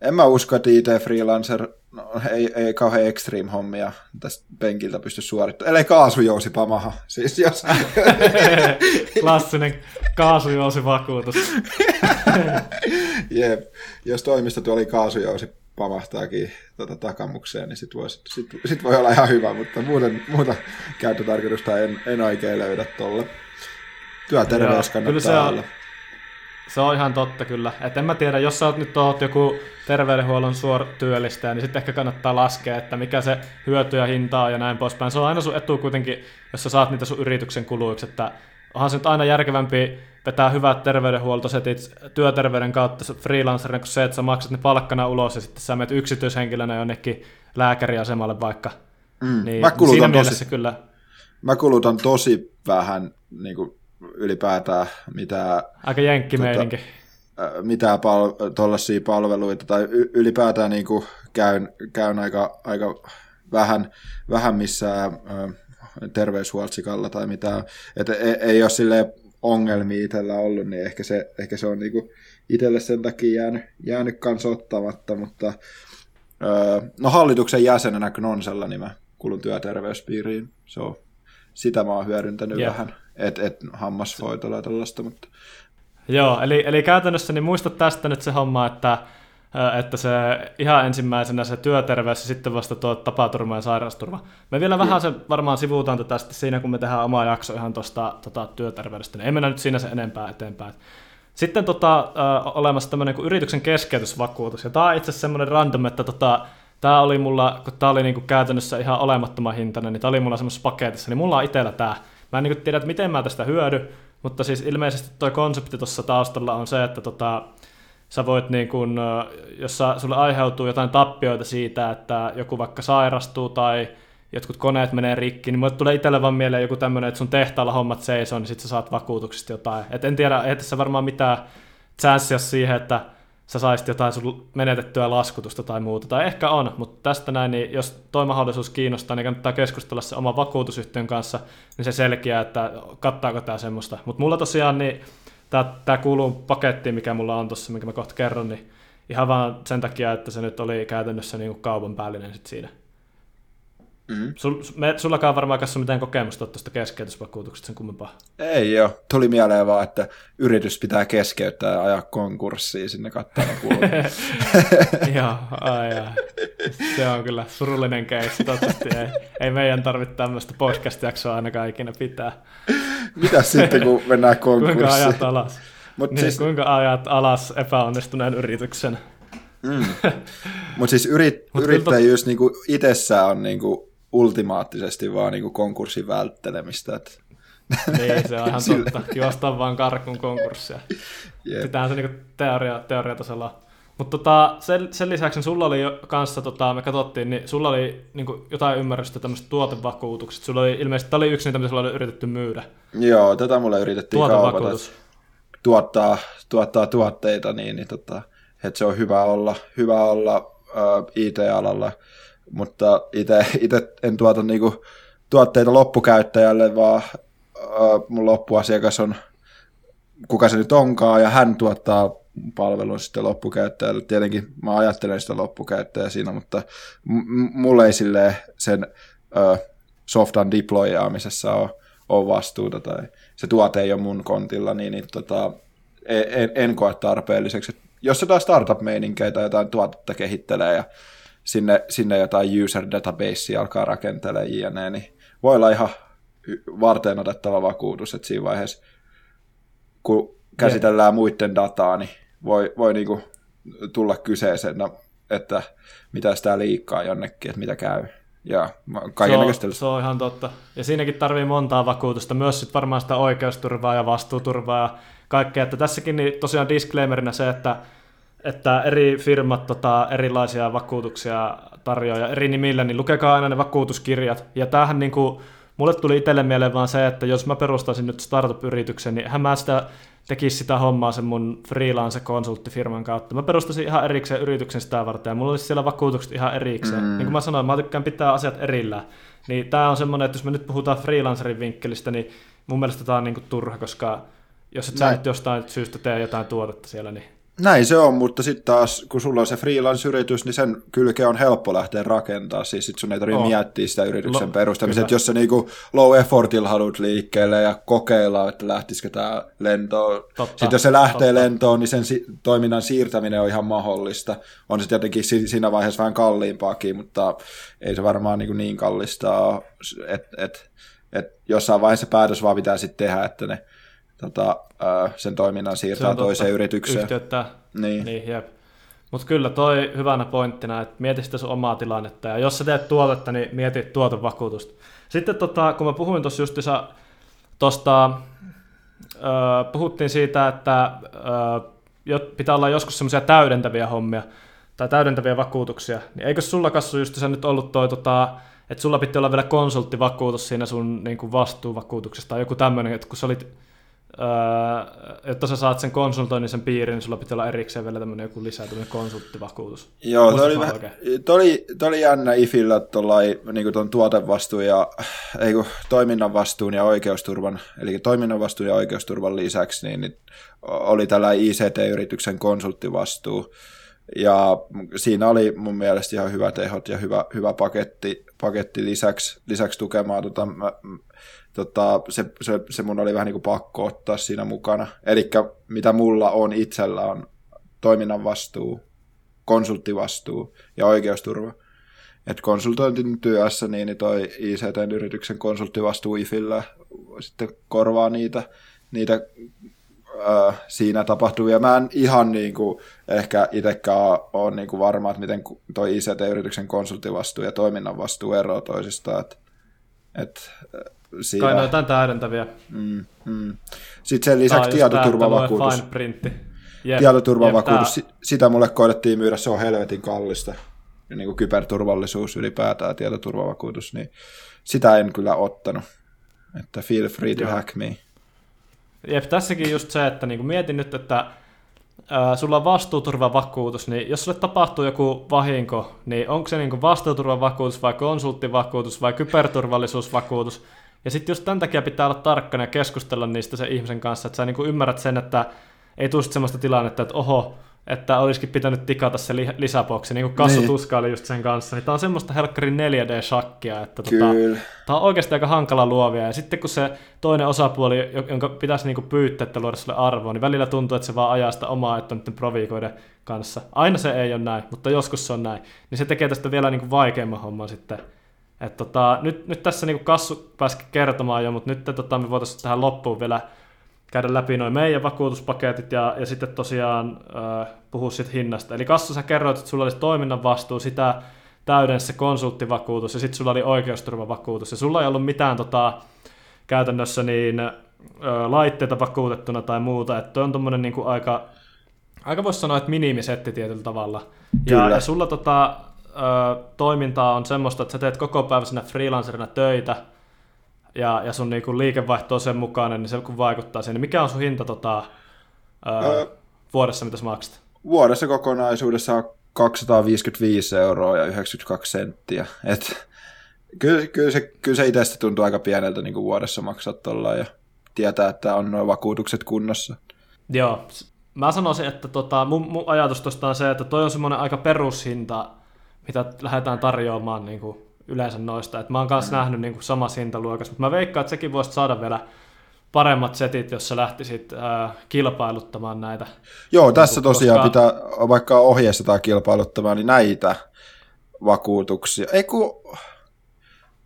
en mä usko, että IT-freelancer no, ei, ei kauhean extreme hommia tästä penkiltä pysty suorittamaan. Ellei kaasujousi pamaha. Siis jos... Klassinen kaasujousivakuutus. Jep. Jos toimisto oli kaasujousi pamahtaakin tota takamukseen, niin sit voi, sit, sit voi olla ihan hyvä, mutta muuten, muuta käyttötarkoitusta en, en oikein löydä tuolle. Työterveys kannattaa olla. Se on ihan totta kyllä. Et en mä tiedä, jos sä oot nyt oot joku terveydenhuollon suortyöllistäjä, niin sitten ehkä kannattaa laskea, että mikä se hyöty ja hinta on ja näin poispäin. Se on aina sun etu kuitenkin, jos sä saat niitä sun yrityksen kuluiksi, että onhan se nyt aina järkevämpi vetää hyvät terveydenhuoltosetit työterveyden kautta freelancerina, kuin se, että sä maksat ne palkkana ulos ja sitten sä menet yksityishenkilönä jonnekin lääkäriasemalle vaikka. Mm. Niin, mä niin siinä tosi, kyllä. Mä kulutan tosi vähän niin kuin ylipäätään mitään... Aika jenkkimeininki. Tota, mitään pal- tuollaisia palveluita, tai y- ylipäätään niin kuin käyn, käyn aika, aika vähän, vähän missään äh, terveyshuoltsikalla tai mitään. Et ei, ei ole sille ongelmia itsellä ollut, niin ehkä se, ehkä se on niinku itselle sen takia jäänyt, jäänyt kans ottamatta, mutta öö, no hallituksen jäsenenä kun on sellainen, niin mä kulun työterveyspiiriin. Se on, sitä mä oon hyödyntänyt yeah. vähän et, et hammashoitolla ja tällaista. Mutta... Joo, eli, eli käytännössä niin muista tästä nyt se homma, että, että se ihan ensimmäisenä se työterveys ja sitten vasta tuo tapaturma ja sairausturva. Me vielä vähän se varmaan sivuutaan tätä sitten siinä, kun me tehdään oma jakso ihan tuosta tota, työterveydestä, niin ei mennä nyt siinä se enempää eteenpäin. Sitten tota, olemassa tämmöinen kuin yrityksen keskeytysvakuutus, ja tämä on itse asiassa semmoinen random, että tota, tämä oli mulla, kun tämä oli niinku käytännössä ihan olemattoman hintainen, niin tämä oli mulla semmoisessa paketissa, niin mulla on itsellä tämä, Mä en niin tiedä, että miten mä tästä hyödy, mutta siis ilmeisesti tuo konsepti tuossa taustalla on se, että tota, sä voit, niin kun, jos sä, sulle aiheutuu jotain tappioita siitä, että joku vaikka sairastuu tai jotkut koneet menee rikki, niin mulle tulee itselle vaan mieleen joku tämmöinen, että sun tehtaalla hommat seisoo, niin sit sä saat vakuutuksista jotain. Et en tiedä, ei tässä varmaan mitään chanssiä siihen, että sä saisit jotain sun menetettyä laskutusta tai muuta, tai ehkä on, mutta tästä näin, niin jos toi mahdollisuus kiinnostaa, niin kannattaa keskustella se oma vakuutusyhtiön kanssa, niin se selkeää, että kattaako tämä semmoista. Mutta mulla tosiaan, niin tämä kuuluu pakettiin, mikä mulla on tuossa, minkä mä kohta kerron, niin ihan vaan sen takia, että se nyt oli käytännössä niin kaupan päällinen sit siinä. Mm-hmm. Sul, me, sullakaan varmaan kanssa mitään kokemusta tuosta keskeytysvakuutuksesta sen kummempaa. Ei joo. Tuli mieleen vaan, että yritys pitää keskeyttää ja ajaa konkurssiin sinne katsomaan Joo, ai, ai. Se on kyllä surullinen keissi. Toivottavasti ei, ei meidän tarvitse tämmöistä podcast-jaksoa ainakaan ikinä pitää. Mitä sitten, kun mennään konkurssiin? kuinka ajat alas? Mut niin, siis... Kuinka ajat alas epäonnistuneen yrityksen? Mm. Mutta siis yrit, yrittäjyys niinku itsessään on niinku ultimaattisesti vaan niin kuin konkurssin välttelemistä. Että... Niin, se on ihan totta. Juostaa vaan karkun konkurssia. Yep. Sitähän se niin teoria, teoriatasolla mutta tota, sen, sen lisäksi sulla oli jo kanssa, tota, me katsottiin, niin sulla oli niin kuin, jotain ymmärrystä tämmöistä tuotevakuutukset. Sulla oli ilmeisesti, tämä oli yksi niitä, mitä sulla oli yritetty myydä. Joo, tätä mulle yritettiin kaupata. Tuottaa, tuottaa tuotteita, niin, niin tota, että se on hyvä olla, hyvä olla uh, IT-alalla mutta itse en tuota niinku tuotteita loppukäyttäjälle, vaan mun loppuasiakas on kuka se nyt onkaan, ja hän tuottaa palvelun sitten loppukäyttäjälle. Tietenkin mä ajattelen sitä loppukäyttäjää siinä, mutta m- mulle ei sille sen uh, softan deployaamisessa ole, ole vastuuta, tai se tuote ei ole mun kontilla, niin, niin tota, en, en koe tarpeelliseksi. jos se taas startup-meininkejä tai jotain tuotetta kehittelee ja sinne, sinne jotain user database alkaa rakentelemaan jne, niin voi olla ihan varten otettava vakuutus, että siinä vaiheessa, kun käsitellään muiden dataa, niin voi, voi niinku tulla kyseeseen, että mitä sitä liikkaa jonnekin, että mitä käy. Ja se, on, se on ihan totta. Ja siinäkin tarvii montaa vakuutusta, myös sit varmaan sitä oikeusturvaa ja vastuuturvaa ja kaikkea. Että tässäkin niin tosiaan disclaimerina se, että että eri firmat tota, erilaisia vakuutuksia tarjoaa ja eri nimillä, niin lukekaa aina ne vakuutuskirjat. Ja tämähän niin kuin, mulle tuli itselle mieleen vaan se, että jos mä perustaisin nyt startup-yrityksen, niin hän mä sitä tekisi sitä hommaa sen mun freelance-konsulttifirman kautta. Mä perustasin ihan erikseen yrityksen sitä varten, ja mulla olisi siellä vakuutukset ihan erikseen. Mm. Niin kuin mä sanoin, mä tykkään pitää asiat erillään. Niin tää on semmoinen, että jos me nyt puhutaan freelancerin vinkkelistä, niin mun mielestä tää on niinku turha, koska jos et sä nyt jostain syystä tee jotain tuotetta siellä, niin näin se on, mutta sitten taas, kun sulla on se freelance-yritys, niin sen kylke on helppo lähteä rakentaa. Siis sit sun ei tarvitse oh. miettiä sitä yrityksen Lo- perustamista. Että jos sä niinku low effortilla haluat liikkeelle ja kokeilla, että lähtisikö tämä lentoon. Totta, sitten jos se lähtee totta. lentoon, niin sen si- toiminnan siirtäminen on ihan mahdollista. On se tietenkin si- siinä vaiheessa vähän kalliimpaakin, mutta ei se varmaan niin, niin kallista että et, et jossain vaiheessa päätös vaan pitää sitten tehdä, että ne tota, sen toiminnan siirtää se toiseen yritykseen. Yhteyttää. Niin. niin jep. Mutta kyllä toi hyvänä pointtina, että mieti sitä sun omaa tilannetta, ja jos sä teet tuotetta, niin mieti tuotevakuutusta. Sitten tota, kun mä puhuin tuossa justissa, tosta, ö, puhuttiin siitä, että ö, pitää olla joskus semmoisia täydentäviä hommia, tai täydentäviä vakuutuksia, niin eikö sulla Kassu just nyt ollut toi, tota, että sulla pitää olla vielä konsulttivakuutus siinä sun niin kuin vastuuvakuutuksesta, tai joku tämmöinen, että kun sä olit Öö, jotta sä saat sen konsultoinnin sen piirin, niin sulla pitää olla erikseen vielä tämmöinen joku lisää tämmöinen konsulttivakuutus. Joo, toi oli, vähän, toi, oli, toi oli jännä ifillä tuollai, niin tuon tuotevastuun ja ei kun, toiminnan vastuun ja oikeusturvan, eli toiminnan vastuun ja oikeusturvan lisäksi, niin, niin oli tällä ICT-yrityksen konsulttivastuu. Ja siinä oli mun mielestä ihan hyvät ehdot ja hyvä, hyvä paketti, paketti lisäksi, lisäksi tukemaan tota, mä, tota, se, se, se mun oli vähän niin kuin pakko ottaa siinä mukana. Eli mitä mulla on itsellä on toiminnan vastuu, konsulttivastuu ja oikeusturva. Et konsultointin työssä niin toi ICT-yrityksen konsulttivastuu IFillä sitten korvaa niitä, niitä siinä tapahtuvia. Mä en ihan niin kuin, ehkä itsekään ole niin kuin varma, että miten toi ICT-yrityksen konsulttivastuu ja toiminnan vastuu eroaa toisistaan. Et, et, siinä... Kai ne jotain täydentäviä. Mm, mm. Sitten sen lisäksi tietoturvavakuutus. Yep. Tietoturvavakuutus, yep, sitä mulle koitettiin myydä, se on helvetin kallista. Ja niin kuin kyberturvallisuus ylipäätään, tietoturvavakuutus, niin sitä en kyllä ottanut. Että feel free to Joo. hack me. Jep, tässäkin just se, että niin kuin mietin nyt, että ää, sulla on vastuuturvavakuutus, niin jos sulle tapahtuu joku vahinko, niin onko se niin kuin vastuuturvavakuutus vai konsulttivakuutus vai kyberturvallisuusvakuutus? Ja sitten just tämän takia pitää olla tarkkana ja keskustella niistä se ihmisen kanssa, että sä niin ymmärrät sen, että ei tule semmoista tilannetta, että oho, että olisikin pitänyt tikata se li- lisäboksi, niin kuin Kassu niin. tuskaili just sen kanssa, niin tämä on semmoista helkkarin 4D-shakkia, että tota, tämä on oikeasti aika hankala luovia, ja sitten kun se toinen osapuoli, jonka pitäisi niinku pyytää, että luoda sille arvoa, niin välillä tuntuu, että se vaan ajaa sitä omaa että niiden proviikoiden kanssa. Aina se ei ole näin, mutta joskus se on näin, niin se tekee tästä vielä niinku vaikeamman homman sitten et tota, nyt, nyt tässä niinku Kassu pääsi kertomaan jo, mutta nyt tota, me voitaisiin tähän loppuun vielä käydä läpi noin meidän vakuutuspaketit ja, ja sitten tosiaan äh, puhua siitä hinnasta. Eli Kassu, sä kerroit, että sulla olisi toiminnan vastuu, sitä täydensä se konsulttivakuutus ja sitten sulla oli oikeusturvavakuutus. Ja sulla ei ollut mitään tota, käytännössä niin, äh, laitteita vakuutettuna tai muuta, että on tuommoinen niinku aika, aika voisi sanoa, että minimisetti tietyllä tavalla. Ja, ja sulla tota, toimintaa on semmoista, että sä teet koko päivä sinä freelancerina töitä, ja, ja sun niinku liikevaihto on sen mukainen, niin se kun vaikuttaa siihen. Niin mikä on sun hinta tota, ää, öö, vuodessa, mitä sä maksat? Vuodessa kokonaisuudessa on 255 euroa ja 92 senttiä. Et, kyllä, kyllä, se, kyllä se itsestä tuntuu aika pieneltä niin kuin vuodessa maksaa tuolla ja tietää, että on nuo vakuutukset kunnossa. Joo, mä sanoisin, että tota, mun, mun ajatus tuosta on se, että toi on semmoinen aika perushinta mitä lähdetään tarjoamaan niin kuin yleensä noista. Et mä oon kanssa mm. nähnyt niin kuin samassa hintaluokassa, mutta mä veikkaan, että sekin voisi saada vielä paremmat setit, jos sä lähtisit äh, kilpailuttamaan näitä. Joo, tässä niin, tosiaan koska... pitää, vaikka ohjeistetaan kilpailuttamaan, niin näitä vakuutuksia. Ei kun,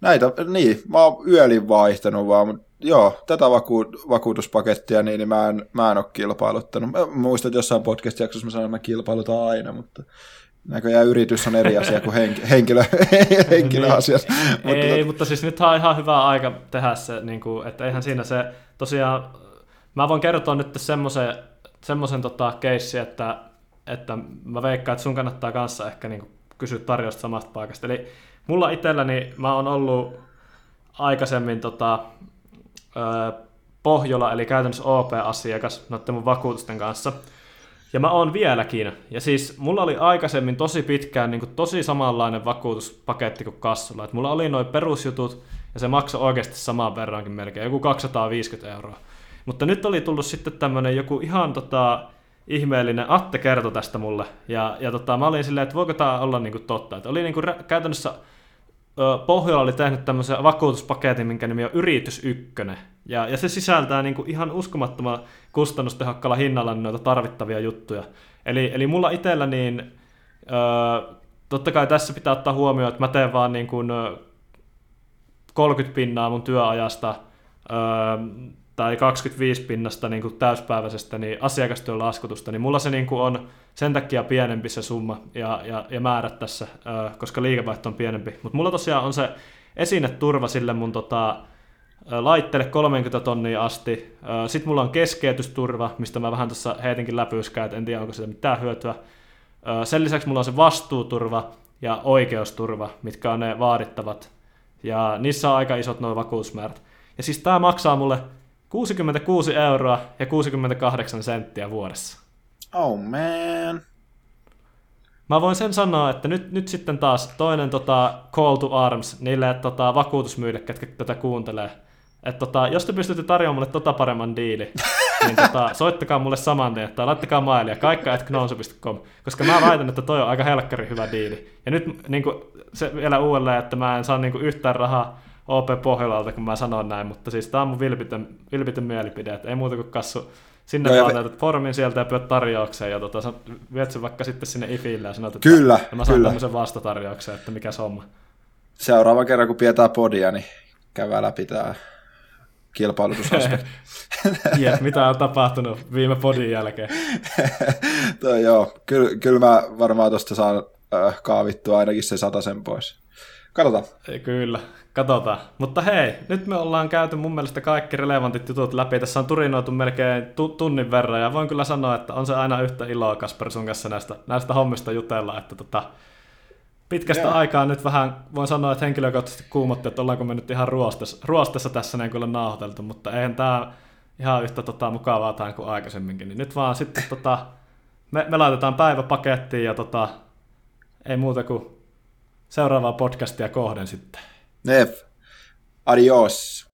näitä, niin, mä oon yölin vaihtanut vaan, mutta joo, tätä vaku- vakuutuspakettia, niin, niin mä, en, mä en ole kilpailuttanut. Mä muistan, että jossain podcast-jaksossa mä sanoin, että mä kilpailutan aina, mutta Näköjään yritys on eri asia kuin henk- henkilö, henkilöasia. niin. mutta Ei, tot... mutta siis nyt on ihan hyvä aika tehdä se, niin kuin, että eihän siinä se tosiaan, mä voin kertoa nyt semmoisen semmoisen tota keissi, että, että mä veikkaan, että sun kannattaa kanssa ehkä niin kysyä tarjousta samasta paikasta. Eli mulla itselläni, mä oon ollut aikaisemmin tota, Pohjola, eli käytännössä OP-asiakas noiden mun vakuutusten kanssa. Ja mä oon vieläkin. Ja siis mulla oli aikaisemmin tosi pitkään niin kuin tosi samanlainen vakuutuspaketti kuin kassulla. Et mulla oli noin perusjutut, ja se maksoi oikeasti saman verrankin melkein, joku 250 euroa. Mutta nyt oli tullut sitten tämmönen joku ihan tota, ihmeellinen, Atte kertoi tästä mulle, ja, ja tota, mä olin silleen, että voiko tämä olla niinku totta. Että oli niinku käytännössä Pohjola oli tehnyt tämmöisen vakuutuspaketin, minkä nimi on Yritys Ykkönen. Ja, ja se sisältää niin kuin ihan uskomattoman kustannustehokkaalla hinnalla noita tarvittavia juttuja. Eli, eli mulla itsellä niin, ö, totta kai tässä pitää ottaa huomioon, että mä teen vaan niin kuin 30 pinnaa mun työajasta ö, tai 25 pinnasta niin kuin täyspäiväisestä niin asiakastyön laskutusta, niin mulla se niin kuin on sen takia pienempi se summa ja, ja, ja määrät tässä, koska liikevaihto on pienempi. Mutta mulla tosiaan on se esineturva sille mun tota, laitteelle 30 tonnia asti. Sitten mulla on keskeytysturva, mistä mä vähän tuossa heitinkin läpyskään, että en tiedä onko siitä mitään hyötyä. Sen lisäksi mulla on se vastuuturva ja oikeusturva, mitkä on ne vaadittavat. Ja niissä on aika isot nuo vakuutusmäärät. Ja siis tää maksaa mulle 66 euroa ja 68 senttiä vuodessa. Oh man. Mä voin sen sanoa, että nyt, nyt sitten taas toinen tota, call to arms niille tota, vakuutusmyyjille, ketkä tätä kuuntelee. Et, tota, jos te pystytte tarjoamaan mulle tota paremman diili, niin tota, soittakaa mulle saman tien, tai laittakaa mailia, kaikka.knonsu.com, koska mä väitän, että toi on aika helkkari hyvä diili. Ja nyt niin kuin, se vielä uudelleen, että mä en saa niin kuin, yhtään rahaa OP Pohjolalta, kun mä sanon näin, mutta siis tää on mun vilpitön, vilpitön mielipide, että ei muuta kuin kassu sinne no, vaan täytät formin sieltä ja pyöt tarjoukseen ja tota, viet sen vaikka sitten sinne IFille ja sanot, että kyllä, mä saan kyllä. tämmöisen vastatarjouksen, että mikä se homma. Seuraava kerran, kun pidetään podia, niin käydään läpi tämä kilpailutusaspekti. ja, mitä on tapahtunut viime podin jälkeen? Toi, joo, kyllä, kyllä mä varmaan tuosta saan äh, kaavittua ainakin se sen pois. Katsotaan. Kyllä, katsotaan. Mutta hei, nyt me ollaan käyty mun mielestä kaikki relevantit jutut läpi. Tässä on turinoitu melkein tunnin verran ja voin kyllä sanoa, että on se aina yhtä iloa Kasper sun kanssa näistä, näistä hommista jutella, että tota, pitkästä yeah. aikaa nyt vähän voin sanoa, että henkilökohtaisesti kuumotti, että ollaanko me nyt ihan ruostessa, ruostessa tässä näin kyllä nauhoiteltu, mutta eihän tämä ihan yhtä tota, mukavaa tämän kuin aikaisemminkin. Niin nyt vaan sitten tota, me, me laitetaan päivä pakettiin ja tota, ei muuta kuin seuraavaa podcastia kohden sitten. É. Adiós.